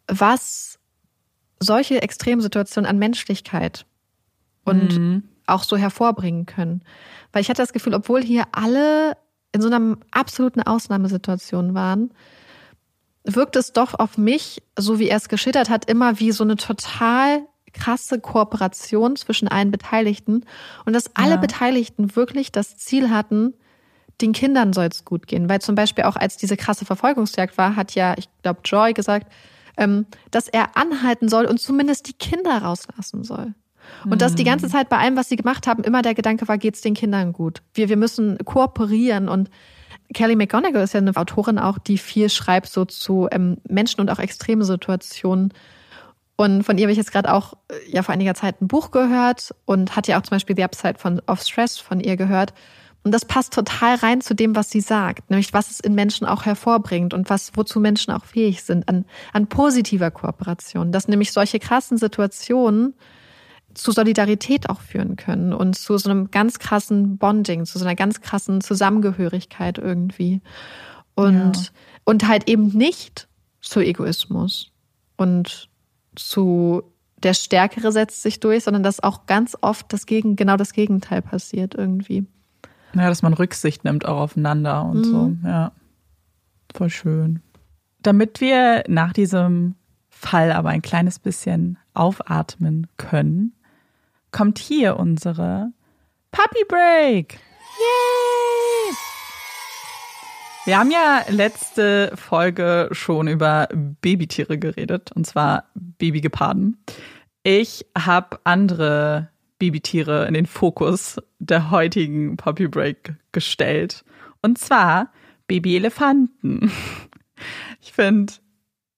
was solche Extremsituationen an Menschlichkeit und auch so hervorbringen können. Weil ich hatte das Gefühl, obwohl hier alle in so einer absoluten Ausnahmesituation waren, wirkt es doch auf mich, so wie er es geschildert hat, immer wie so eine total krasse Kooperation zwischen allen Beteiligten und dass alle Ja. Beteiligten wirklich das Ziel hatten, den Kindern soll es gut gehen. Weil zum Beispiel auch als diese krasse Verfolgungsjagd war, hat ja, ich glaube, Joy gesagt, ähm, dass er anhalten soll und zumindest die Kinder rauslassen soll. Und dass die ganze Zeit bei allem, was sie gemacht haben, immer der Gedanke war, geht's den Kindern gut? Wir, wir müssen kooperieren und Kelly McGonigal ist ja eine Autorin auch, die viel schreibt so zu ähm, Menschen und auch extreme Situationen. Und von ihr habe ich jetzt gerade auch äh, ja vor einiger Zeit ein Buch gehört und hatte ja auch zum Beispiel The Upside von, of Stress von ihr gehört. Und das passt total rein zu dem, was sie sagt, nämlich was es in Menschen auch hervorbringt und was, wozu Menschen auch fähig sind an, an positiver Kooperation. Dass nämlich solche krassen Situationen zu Solidarität auch führen können und zu so einem ganz krassen Bonding, zu so einer ganz krassen Zusammengehörigkeit irgendwie. Und, ja. und halt eben nicht zu Egoismus und zu der Stärkere setzt sich durch, sondern dass auch ganz oft das Gegen, genau das Gegenteil passiert irgendwie. Ja, dass man Rücksicht nimmt auch aufeinander und mhm. so. Ja. Voll schön. Damit wir nach diesem Fall aber ein kleines bisschen aufatmen können, kommt hier unsere Puppy Break. Yay! Wir haben ja letzte Folge schon über Babytiere geredet, und zwar Babygeparden. Ich habe andere Babytiere in den Fokus der heutigen Puppy Break gestellt. Und zwar Babyelefanten. Ich finde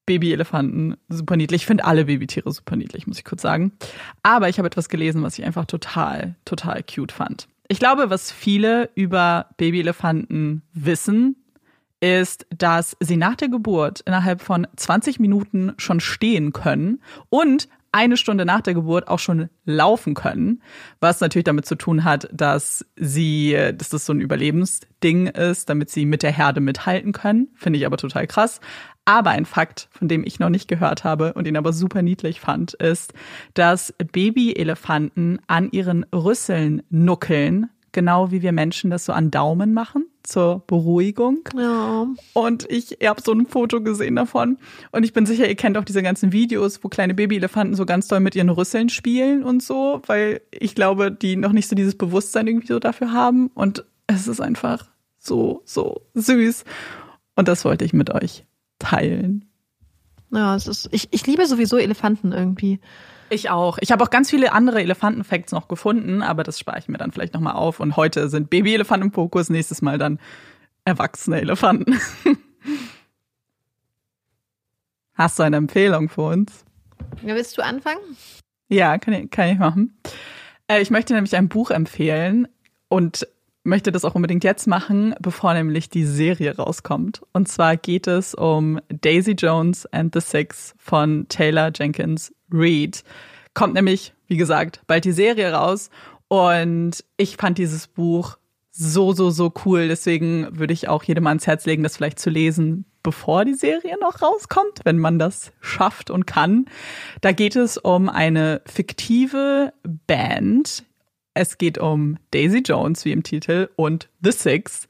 Babyelefanten super niedlich. Ich finde alle Babytiere super niedlich, muss ich kurz sagen. Aber ich habe etwas gelesen, was ich einfach total, total cute fand. Ich glaube, was viele über Babyelefanten wissen, ist, dass sie nach der Geburt innerhalb von 20 Minuten schon stehen können und eine Stunde nach der Geburt auch schon laufen können, was natürlich damit zu tun hat, dass sie, dass das so ein Überlebensding ist, damit sie mit der Herde mithalten können. Finde ich aber total krass. Aber ein Fakt, von dem ich noch nicht gehört habe und ihn aber super niedlich fand, ist, dass Babyelefanten an ihren Rüsseln nuckeln, genau wie wir Menschen das so an Daumen machen zur Beruhigung. Ja. Und ich habe so ein Foto gesehen davon. Und ich bin sicher, ihr kennt auch diese ganzen Videos, wo kleine Babyelefanten so ganz doll mit ihren Rüsseln spielen und so, weil ich glaube, die noch nicht so dieses Bewusstsein irgendwie so dafür haben. Und es ist einfach so, so süß. Und das wollte ich mit euch teilen. Ja, es ist, ich, ich liebe sowieso Elefanten irgendwie. Ich auch. Ich habe auch ganz viele andere Elefantenfacts noch gefunden, aber das spare ich mir dann vielleicht nochmal auf. Und heute sind Babyelefanten im Fokus, nächstes Mal dann erwachsene Elefanten. Hast du eine Empfehlung für uns? Ja, willst du anfangen? Ja, kann ich, kann ich machen. Äh, ich möchte nämlich ein Buch empfehlen und möchte das auch unbedingt jetzt machen, bevor nämlich die Serie rauskommt. Und zwar geht es um Daisy Jones and the Six von Taylor Jenkins Reid. Kommt nämlich, wie gesagt, bald die Serie raus. Und ich fand dieses Buch so, so, so cool. Deswegen würde ich auch jedem ans Herz legen, das vielleicht zu lesen, bevor die Serie noch rauskommt, wenn man das schafft und kann. Da geht es um eine fiktive Band. Es geht um Daisy Jones, wie im Titel, und The Six.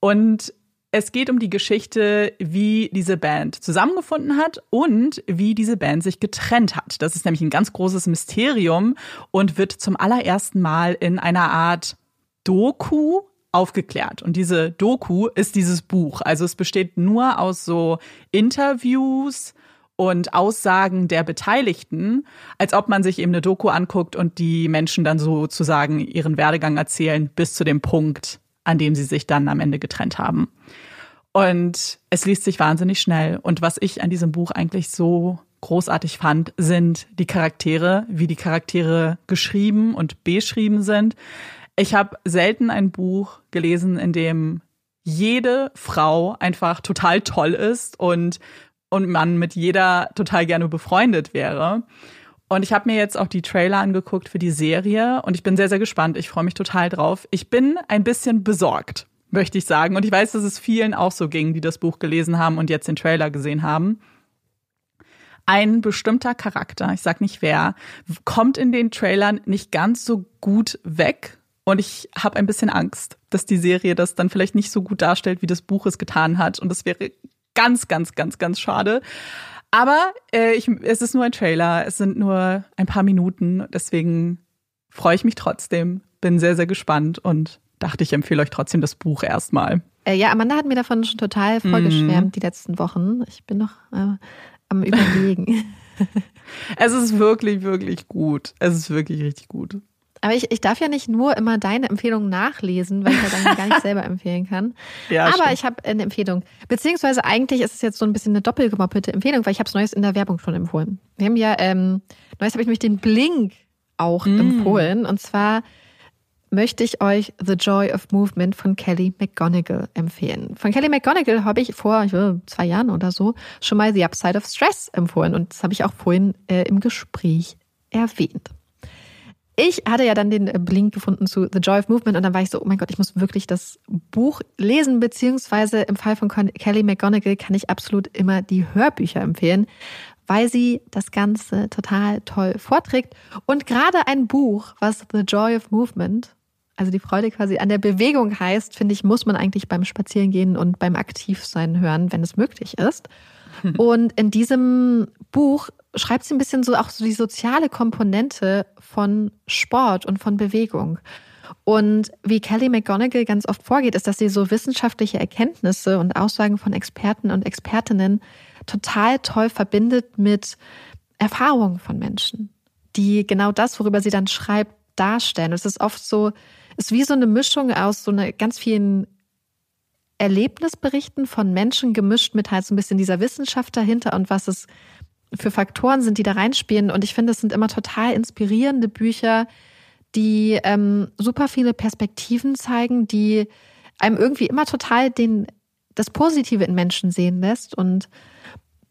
Und es geht um die Geschichte, wie diese Band zusammengefunden hat und wie diese Band sich getrennt hat. Das ist nämlich ein ganz großes Mysterium und wird zum allerersten Mal in einer Art Doku aufgeklärt. Und diese Doku ist dieses Buch. Also es besteht nur aus so Interviews und Aussagen der Beteiligten, als ob man sich eben eine Doku anguckt und die Menschen dann sozusagen ihren Werdegang erzählen bis zu dem Punkt, an dem sie sich dann am Ende getrennt haben. Und es liest sich wahnsinnig schnell. Und was ich an diesem Buch eigentlich so großartig fand, sind die Charaktere, wie die Charaktere geschrieben und beschrieben sind. Ich habe selten ein Buch gelesen, in dem jede Frau einfach total toll ist und, und man mit jeder total gerne befreundet wäre. Und ich habe mir jetzt auch die Trailer angeguckt für die Serie und ich bin sehr, sehr gespannt. Ich freue mich total drauf. Ich bin ein bisschen besorgt, möchte ich sagen. Und ich weiß, dass es vielen auch so ging, die das Buch gelesen haben und jetzt den Trailer gesehen haben. Ein bestimmter Charakter, ich sag nicht wer, kommt in den Trailern nicht ganz so gut weg. Und ich habe ein bisschen Angst, dass die Serie das dann vielleicht nicht so gut darstellt, wie das Buch es getan hat. Und das wäre ganz, ganz, ganz, ganz schade. Aber äh, ich, es ist nur ein Trailer, es sind nur ein paar Minuten, deswegen freue ich mich trotzdem, bin sehr, sehr gespannt und dachte, ich empfehle euch trotzdem das Buch erstmal. Äh, ja, Amanda hat mir davon schon total vorgeschwärmt mm. die letzten Wochen. Ich bin noch äh, am Überlegen. es ist wirklich, wirklich gut. Es ist wirklich richtig gut. Aber ich, ich darf ja nicht nur immer deine Empfehlungen nachlesen, weil ich ja dann gar nicht selber empfehlen kann. Ja, Aber stimmt. ich habe eine Empfehlung. Beziehungsweise eigentlich ist es jetzt so ein bisschen eine doppelgemoppelte Empfehlung, weil ich habe es Neues in der Werbung schon empfohlen. Wir haben ja, ähm, Neues habe ich nämlich den Blink auch Mm. empfohlen. Und zwar möchte ich euch The Joy of Movement von Kelly McGonigal empfehlen. Von Kelly McGonigal habe ich vor ich weiß, zwei Jahren oder so schon mal The Upside of Stress empfohlen. Und das habe ich auch vorhin äh, im Gespräch erwähnt. Ich hatte ja dann den äh, Blink gefunden zu The Joy of Movement und dann war ich so, oh mein Gott, ich muss wirklich das Buch lesen, beziehungsweise im Fall von Kelly McGonigal kann ich absolut immer die Hörbücher empfehlen, weil sie das Ganze total toll vorträgt. Und gerade ein Buch, was The Joy of Movement, also die Freude quasi an der Bewegung heißt, finde ich, muss man eigentlich beim Spazierengehen und beim Aktivsein hören, wenn es möglich ist. Und in diesem Buch schreibt sie ein bisschen so auch so die soziale Komponente von Sport und von Bewegung. Und wie Kelly McGonigal ganz oft vorgeht, ist, dass sie so wissenschaftliche Erkenntnisse und Aussagen von Experten und Expertinnen total toll verbindet mit Erfahrungen von Menschen, die genau das, worüber sie dann schreibt, darstellen. Es ist oft so, es ist wie so eine Mischung aus so einer ganz vielen Erlebnisberichten von Menschen gemischt mit halt so ein bisschen dieser Wissenschaft dahinter und was es für Faktoren sind, die da reinspielen. Und ich finde, es sind immer total inspirierende Bücher, die ähm, super viele Perspektiven zeigen, die einem irgendwie immer total den, das Positive in Menschen sehen lässt. Und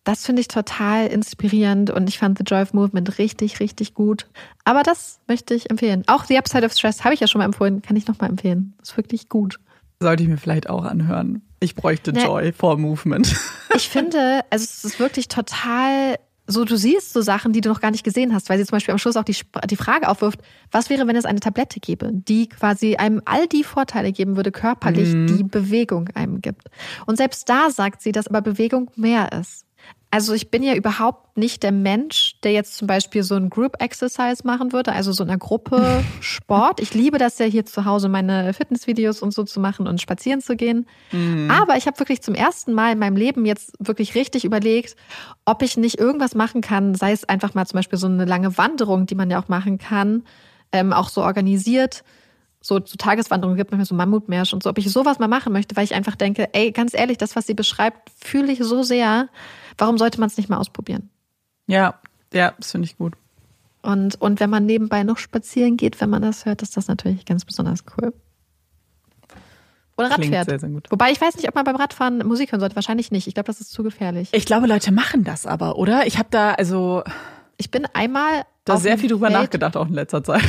das finde ich total inspirierend und ich fand The Joy of Movement richtig, richtig gut. Aber das möchte ich empfehlen. Auch The Upside of Stress habe ich ja schon mal empfohlen, kann ich nochmal empfehlen. Ist wirklich gut. Sollte ich mir vielleicht auch anhören. Ich bräuchte Ne. Joy for Movement. Ich finde, also es ist wirklich total so, du siehst so Sachen, die du noch gar nicht gesehen hast, weil sie zum Beispiel am Schluss auch die, die Frage aufwirft, was wäre, wenn es eine Tablette gäbe, die quasi einem all die Vorteile geben würde, körperlich, die Bewegung einem gibt. Und selbst da sagt sie, dass aber Bewegung mehr ist. Also ich bin ja überhaupt nicht der Mensch, der jetzt zum Beispiel so ein Group Exercise machen würde, also so in einer Gruppe Sport. Ich liebe das ja hier zu Hause, meine Fitnessvideos und so zu machen und spazieren zu gehen. Aber ich habe wirklich zum ersten Mal in meinem Leben jetzt wirklich richtig überlegt, ob ich nicht irgendwas machen kann, sei es einfach mal zum Beispiel so eine lange Wanderung, die man ja auch machen kann, ähm, auch so organisiert. So, so Tageswanderungen gibt manchmal so Mammutmärsch und so, ob ich sowas mal machen möchte, weil ich einfach denke, ey, ganz ehrlich, das, was sie beschreibt, fühle ich so sehr. Warum sollte man es nicht mal ausprobieren? ja, ja, das finde ich gut. Und, und wenn man nebenbei noch spazieren geht, wenn man das hört, ist das natürlich ganz besonders cool. Oder Rad fährt. sehr, sehr. Wobei ich weiß nicht, ob man beim Radfahren Musik hören sollte. Wahrscheinlich nicht. Ich glaube, das ist zu gefährlich. Ich glaube, Leute machen das aber, oder? Ich habe da also Ich bin einmal da sehr viel drüber Feld- nachgedacht, auch in letzter Zeit.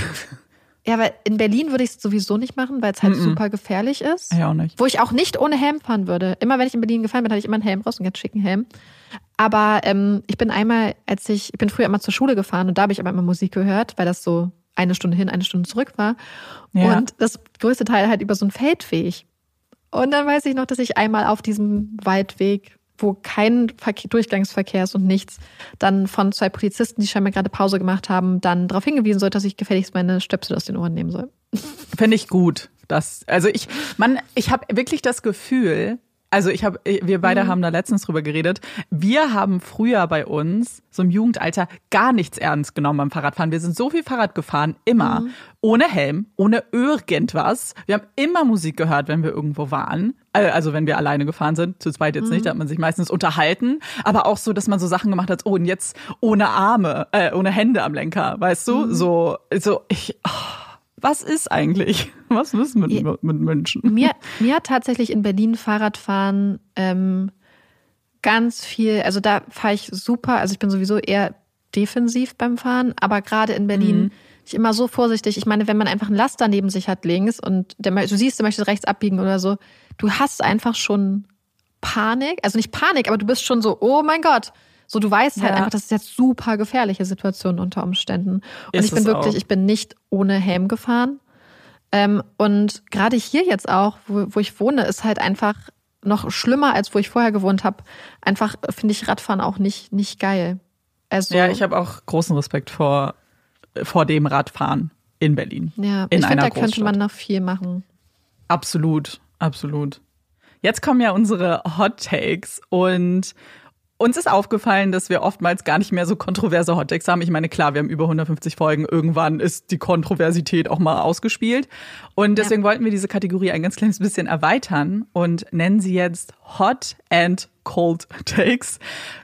Ja, aber in Berlin würde ich es sowieso nicht machen, weil es halt super gefährlich ist. Ja, auch nicht. Wo ich auch nicht ohne Helm fahren würde. Immer wenn ich in Berlin gefahren bin, hatte ich immer einen Helm raus, einen ganz schicken Helm. Aber ähm, ich bin einmal, als ich, ich bin früher immer zur Schule gefahren und da habe ich aber immer Musik gehört, weil das so eine Stunde hin, eine Stunde zurück war. Ja. Und das größte Teil halt über so ein Feldweg. Und dann weiß ich noch, dass ich einmal auf diesem Waldweg, wo kein Verkehr, Durchgangsverkehr ist und nichts, dann von zwei Polizisten, die scheinbar gerade Pause gemacht haben, dann darauf hingewiesen soll, dass ich gefälligst meine Stöpsel aus den Ohren nehmen soll. Finde ich gut. Das, also ich, man, ich habe wirklich das Gefühl, also ich habe, wir beide haben da letztens drüber geredet. Wir haben früher bei uns, so im Jugendalter, gar nichts ernst genommen beim Fahrradfahren. Wir sind so viel Fahrrad gefahren, immer. Ohne Helm, ohne irgendwas. Wir haben immer Musik gehört, wenn wir irgendwo waren. Äh, Also wenn wir alleine gefahren sind, zu zweit jetzt nicht, da hat man sich meistens unterhalten. Aber auch so, dass man so Sachen gemacht hat, oh, und jetzt ohne Arme, äh, ohne Hände am Lenker, weißt du? So, so, ich, oh, was ist eigentlich? Was ist mit, Ja. mit Menschen? Mir, mir hat tatsächlich in Berlin Fahrradfahren ähm, ganz viel, also da fahre ich super, also ich bin sowieso eher defensiv beim Fahren, aber gerade in Berlin ich immer so vorsichtig. Ich meine, wenn man einfach einen Laster neben sich hat links und der, du siehst, der möchte rechts abbiegen oder so, du hast einfach schon Panik, also nicht Panik, aber du bist schon so, oh mein Gott. So, du weißt halt Ja. einfach, das ist jetzt super gefährliche Situation unter Umständen. Und Ist ich bin wirklich, auch. ich bin nicht ohne Helm gefahren. Ähm, und gerade hier jetzt auch, wo, wo ich wohne, ist halt einfach noch schlimmer, als wo ich vorher gewohnt habe. Einfach finde ich Radfahren auch nicht, nicht geil. Also, Ja, ich habe auch großen Respekt vor, vor dem Radfahren in Berlin. ja, in ich finde, da könnte Großstadt. man noch viel machen. Absolut, absolut. Jetzt kommen ja unsere Hot Takes und uns ist aufgefallen, dass wir oftmals gar nicht mehr so kontroverse Hottakes haben. Ich meine, klar, wir haben über 150 Folgen. Irgendwann ist die Kontroversität auch mal ausgespielt. Und deswegen ja. wollten wir diese Kategorie ein ganz kleines bisschen erweitern und nennen sie jetzt Hot and Cold Takes.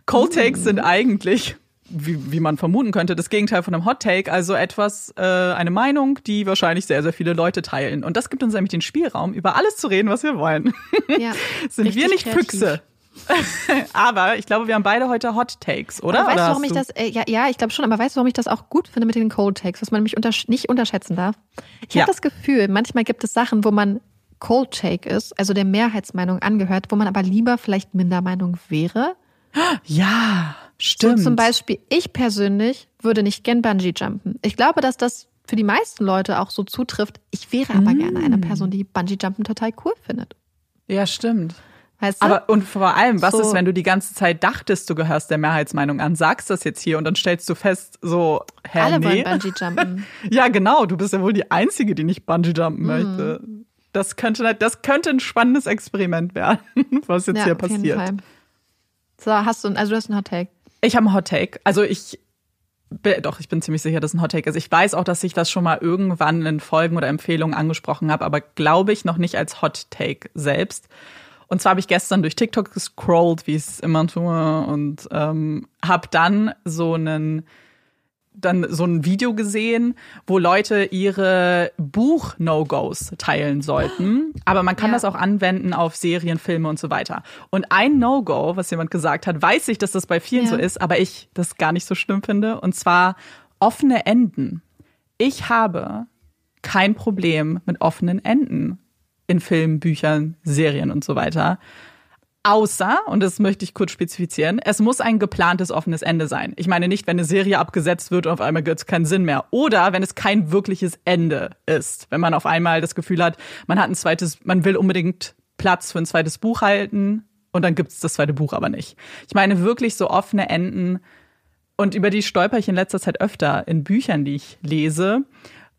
Cold Takes sind eigentlich wie, wie man vermuten könnte, das Gegenteil von einem Hot Take, also etwas, äh, eine Meinung, die wahrscheinlich sehr, sehr viele Leute teilen. Und das gibt uns nämlich den Spielraum, über alles zu reden, was wir wollen. Ja, Sind wir nicht kreativ. Füchse? aber ich glaube, wir haben beide heute Hot Takes, oder? Aber weißt oder du, warum ich das, äh, ja, ja, ich glaube schon, aber weißt du, warum ich das auch gut finde mit den Cold Takes, was man nämlich unter, nicht unterschätzen darf? Ich ja. habe das Gefühl, manchmal gibt es Sachen, wo man Cold Take ist, also der Mehrheitsmeinung angehört, wo man aber lieber vielleicht Mindermeinung wäre. Ja. Stimmt. So zum Beispiel, ich persönlich würde nicht gern Bungee jumpen. Ich glaube, dass das für die meisten Leute auch so zutrifft. Ich wäre aber mm. gerne eine Person, die Bungee jumpen total cool findet. Ja, stimmt. Weißt du? Aber und vor allem, was so. ist, wenn du die ganze Zeit dachtest, du gehörst der Mehrheitsmeinung an, sagst das jetzt hier und dann stellst du fest, so, hä, Alle nee. wollen Bungee jumpen. ja, genau, du bist ja wohl die Einzige, die nicht Bungee jumpen mm. möchte. Das könnte, das könnte ein spannendes Experiment werden, was jetzt ja, hier passiert. So, hast du, also du hast einen Hot Take. Ich habe einen Hot Take. Also ich doch, ich bin ziemlich sicher, dass ein Hot Take ist. Ich weiß auch, dass ich das schon mal irgendwann in Folgen oder Empfehlungen angesprochen habe, aber glaube ich noch nicht als Hot Take selbst. Und zwar habe ich gestern durch TikTok gescrollt, wie ich es immer tue, und ähm, habe dann so einen dann so ein Video gesehen, wo Leute ihre Buch-No-Gos teilen sollten. Aber man kann ja. das auch anwenden auf Serien, Filme und so weiter. Und ein No-Go, was jemand gesagt hat, weiß ich, dass das bei vielen ja. so ist, aber ich das gar nicht so schlimm finde. Und zwar offene Enden. Ich habe kein Problem mit offenen Enden in Filmen, Büchern, Serien und so weiter. Außer, und das möchte ich kurz spezifizieren, es muss ein geplantes offenes Ende sein. Ich meine nicht, wenn eine Serie abgesetzt wird und auf einmal gibt es keinen Sinn mehr. Oder wenn es kein wirkliches Ende ist. Wenn man auf einmal das Gefühl hat, man hat ein zweites, man will unbedingt Platz für ein zweites Buch halten und dann gibt es das zweite Buch aber nicht. Ich meine wirklich so offene Enden und über die stolper ich in letzter Zeit öfter in Büchern, die ich lese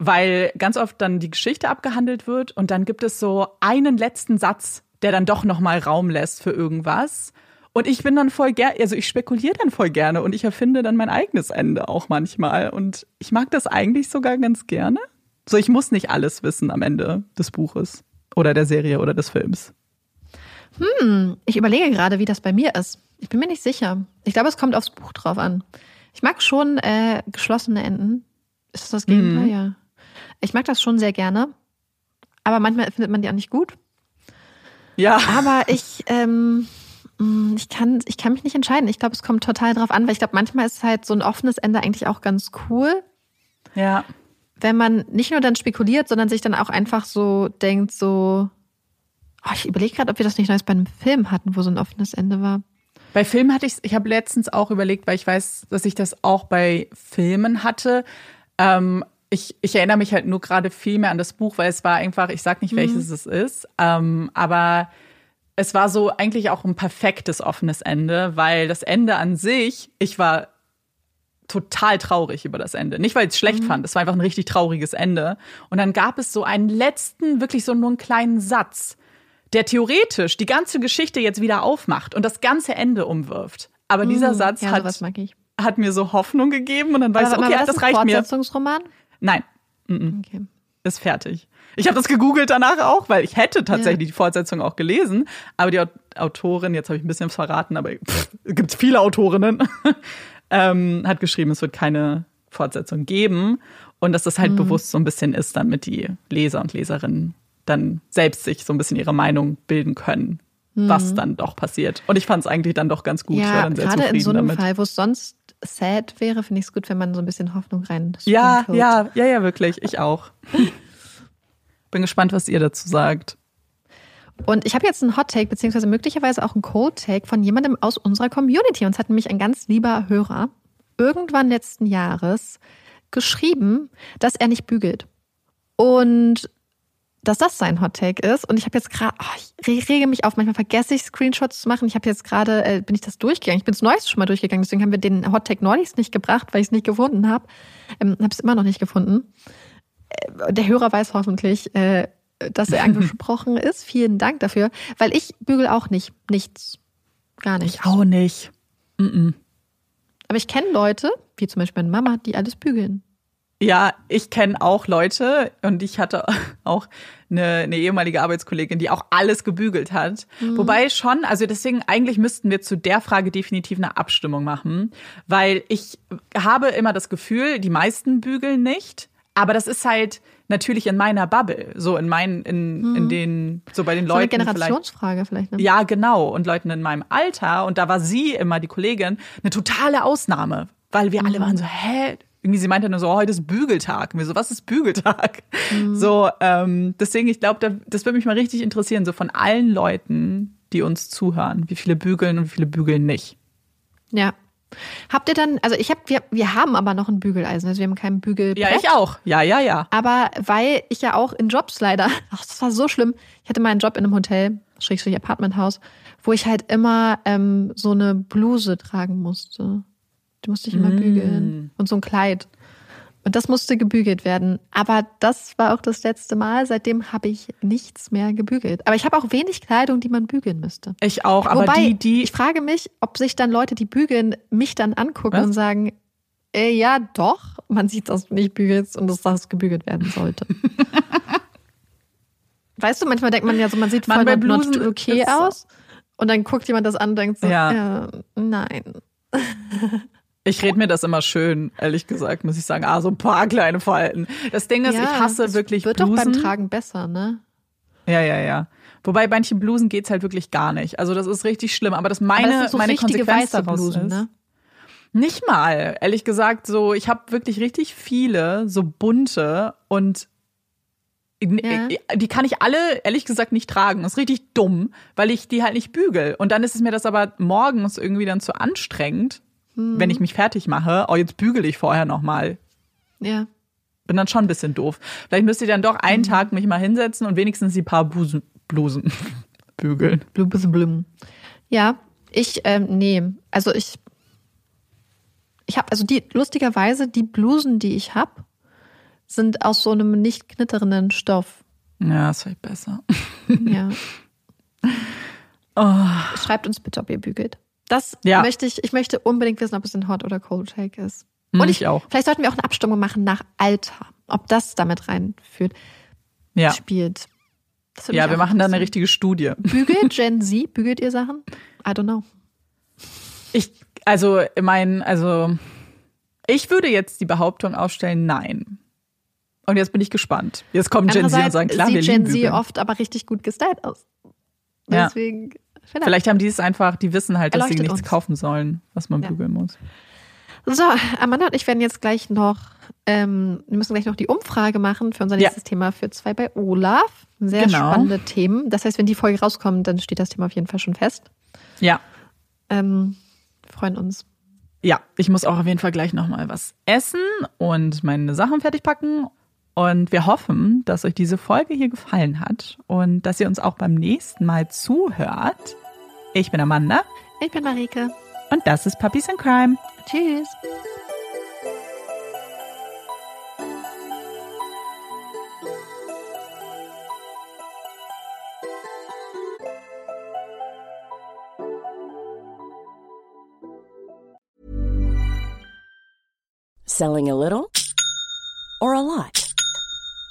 weil ganz oft dann die Geschichte abgehandelt wird und dann gibt es so einen letzten Satz, der dann doch noch mal Raum lässt für irgendwas. Und ich bin dann voll gerne, also ich spekuliere dann voll gerne und ich erfinde dann mein eigenes Ende auch manchmal. Und ich mag das eigentlich sogar ganz gerne. So, ich muss nicht alles wissen am Ende des Buches oder der Serie oder des Films. Hm, ich überlege gerade, wie das bei mir ist. Ich bin mir nicht sicher. Ich glaube, es kommt aufs Buch drauf an. Ich mag schon äh, geschlossene Enden. Ist das das Gegenteil? Mhm. Ja. Ich mag das schon sehr gerne. Aber manchmal findet man die auch nicht gut. Ja. Aber ich, ähm, mm, ich kann, ich kann mich nicht entscheiden. Ich glaube, es kommt total drauf an, weil ich glaube, manchmal ist halt so ein offenes Ende eigentlich auch ganz cool. Ja. Wenn man nicht nur dann spekuliert, sondern sich dann auch einfach so denkt, so, oh, ich überlege gerade, ob wir das nicht neues bei einem Film hatten, wo so ein offenes Ende war. Bei Filmen hatte ich ich habe letztens auch überlegt, weil ich weiß, dass ich das auch bei Filmen hatte. Ähm, ich, ich erinnere mich halt nur gerade viel mehr an das Buch, weil es war einfach, ich sag nicht, welches mhm. es ist, ähm, aber es war so eigentlich auch ein perfektes offenes Ende, weil das Ende an sich, ich war total traurig über das Ende. Nicht, weil ich es schlecht mhm. fand, es war einfach ein richtig trauriges Ende. Und dann gab es so einen letzten, wirklich so nur einen kleinen Satz, der theoretisch die ganze Geschichte jetzt wieder aufmacht und das ganze Ende umwirft. Aber dieser mhm. Satz ja, hat, hat mir so Hoffnung gegeben und dann weiß ich, okay, das, das reicht mir. Fortsetzungsroman? Nein. Okay. Ist fertig. Ich habe das gegoogelt danach auch, weil ich hätte tatsächlich ja. die Fortsetzung auch gelesen, aber die Autorin, jetzt habe ich ein bisschen verraten, aber es gibt viele Autorinnen, ähm, hat geschrieben, es wird keine Fortsetzung geben und dass das halt mhm. bewusst so ein bisschen ist, damit die Leser und Leserinnen dann selbst sich so ein bisschen ihre Meinung bilden können, mhm. was dann doch passiert. Und ich fand es eigentlich dann doch ganz gut. Ja, gerade in so einem damit. Fall, wo es sonst sad wäre, finde ich es gut, wenn man so ein bisschen Hoffnung rein. Ja, ja, ja, ja, wirklich. Ich auch. Bin gespannt, was ihr dazu sagt. Und ich habe jetzt einen Hot Take, beziehungsweise möglicherweise auch einen Cold Take von jemandem aus unserer Community. Uns hat nämlich ein ganz lieber Hörer irgendwann letzten Jahres geschrieben, dass er nicht bügelt. Und dass das sein Hot Take ist. Und ich habe jetzt gerade, oh, ich rege mich auf, manchmal vergesse ich Screenshots zu machen. Ich habe jetzt gerade, äh, bin ich das durchgegangen. Ich bin das Neueste schon mal durchgegangen, deswegen haben wir den Hot Take neulich nicht gebracht, weil ich es nicht gefunden habe. Ähm, habe es immer noch nicht gefunden. Äh, der Hörer weiß hoffentlich, äh, dass er angesprochen ist. Vielen Dank dafür, weil ich bügel auch nicht, nichts, gar nicht. Ich auch nicht. Aber ich kenne Leute, wie zum Beispiel meine Mama, die alles bügeln. Ja, ich kenne auch Leute und ich hatte auch eine, eine ehemalige Arbeitskollegin, die auch alles gebügelt hat. Wobei schon, also deswegen eigentlich müssten wir zu der Frage definitiv eine Abstimmung machen, weil ich habe immer das Gefühl, die meisten bügeln nicht, aber das ist halt natürlich in meiner Bubble, so in meinen, in, in den, so bei den So eine Leuten vielleicht. Generationsfrage vielleicht. Ne? Ja, genau. Und Leuten in meinem Alter. Und da war sie immer, die Kollegin, eine totale Ausnahme. Weil wir alle waren so, hä? Irgendwie, sie meinte nur so, oh, heute ist Bügeltag. Und wir so, was ist Bügeltag? So, ähm, deswegen, ich glaube, da, das würde mich mal richtig interessieren, so von allen Leuten, die uns zuhören, wie viele bügeln und wie viele bügeln nicht. Ja. Habt ihr dann, also ich habe, wir, wir haben aber noch ein Bügeleisen, also wir haben keinen Bügel. Ja, ich auch. Ja, ja, ja. Aber weil ich ja auch in Jobs leider, ach, das war so schlimm. Ich hatte mal einen Job in einem Hotel, Schrägstrich Apartmenthaus, wo ich halt immer ähm, so eine Bluse tragen musste. Die musste ich immer bügeln. Und so ein Kleid. Und das musste gebügelt werden. Aber das war auch das letzte Mal. Seitdem habe ich nichts mehr gebügelt. Aber ich habe auch wenig Kleidung, die man bügeln müsste. Ich auch. Aber Wobei, die, die, ich frage mich, ob sich dann Leute, die bügeln, mich dann angucken Was? und sagen, äh, ja, doch, man sieht, dass du nicht bügelst und dass das gebügelt werden sollte. weißt du, manchmal denkt man ja so, man sieht Mann, voll not okay ist so. aus. Und dann guckt jemand das an und denkt so, Ja. ja. nein. Ich rede mir das immer schön, ehrlich gesagt, muss ich sagen. Ah, so ein paar kleine Falten. Das Ding ist, ich hasse es wirklich Wird Blusen. doch beim Tragen besser, ne? Ja, ja, ja. Wobei bei manchen Blusen geht's halt wirklich gar nicht. Also das ist richtig schlimm. Aber das Aber meine, das sind so meine Konsequenz daraus Blusen, ist. ne? Nicht mal, ehrlich gesagt, so, ich habe wirklich richtig viele, so bunte und Ja. die kann ich alle, ehrlich gesagt, nicht tragen. Das ist richtig dumm, weil ich die halt nicht bügel. Und dann ist es mir das aber morgens irgendwie dann zu anstrengend, Hm. wenn ich mich fertig mache. Oh, jetzt bügel ich vorher nochmal. Ja. Bin dann schon ein bisschen doof. Vielleicht müsste ich dann doch Mhm. einen Tag mich mal hinsetzen und wenigstens die paar Busen, Blusen bügeln. Blum, blum, blum. Ja, ich, ähm, nee, also ich, ich habe, also die, lustigerweise, die Blusen, die ich habe, sind aus so einem nicht knitternden Stoff. Ja, ist vielleicht besser. Ja. Oh. Schreibt uns bitte, ob ihr bügelt. Das Ja. möchte ich, ich möchte unbedingt wissen, ob es ein Hot oder Cold Take ist. Hm, Und ich auch. Vielleicht sollten wir auch eine Abstimmung machen nach Alter, ob das damit reinführt, Ja, spielt. Ja wir machen da eine richtige Studie. Bügelt Gen Z, bügelt ihr Sachen? I don't know. Ich, also, mein, also, ich würde jetzt die Behauptung aufstellen, nein. Und jetzt bin ich gespannt. Jetzt kommen Gen Z und sagen, klar, wir sieht lieben Gen Z oft aber richtig gut gestylt aus. Ja. Vielleicht. Vielleicht haben die es einfach, die wissen halt, dass sie nichts uns. kaufen sollen, was man Ja. bügeln muss. So, Amanda und ich werden jetzt gleich noch, ähm, wir müssen gleich noch die Umfrage machen für unser Ja. nächstes Thema für zwei bei Olaf. Sehr Genau. spannende Themen. Das heißt, wenn die Folge rauskommt, dann steht das Thema auf jeden Fall schon fest. Ja. Ähm, wir freuen uns. Ja, ich muss auch auf jeden Fall gleich nochmal was essen und meine Sachen fertig packen. Und wir hoffen, dass euch diese Folge hier gefallen hat und dass ihr uns auch beim nächsten Mal zuhört. Ich bin Amanda Ich bin Marike. und das ist Puppies in Crime. Tschüss. Selling a little or a lot?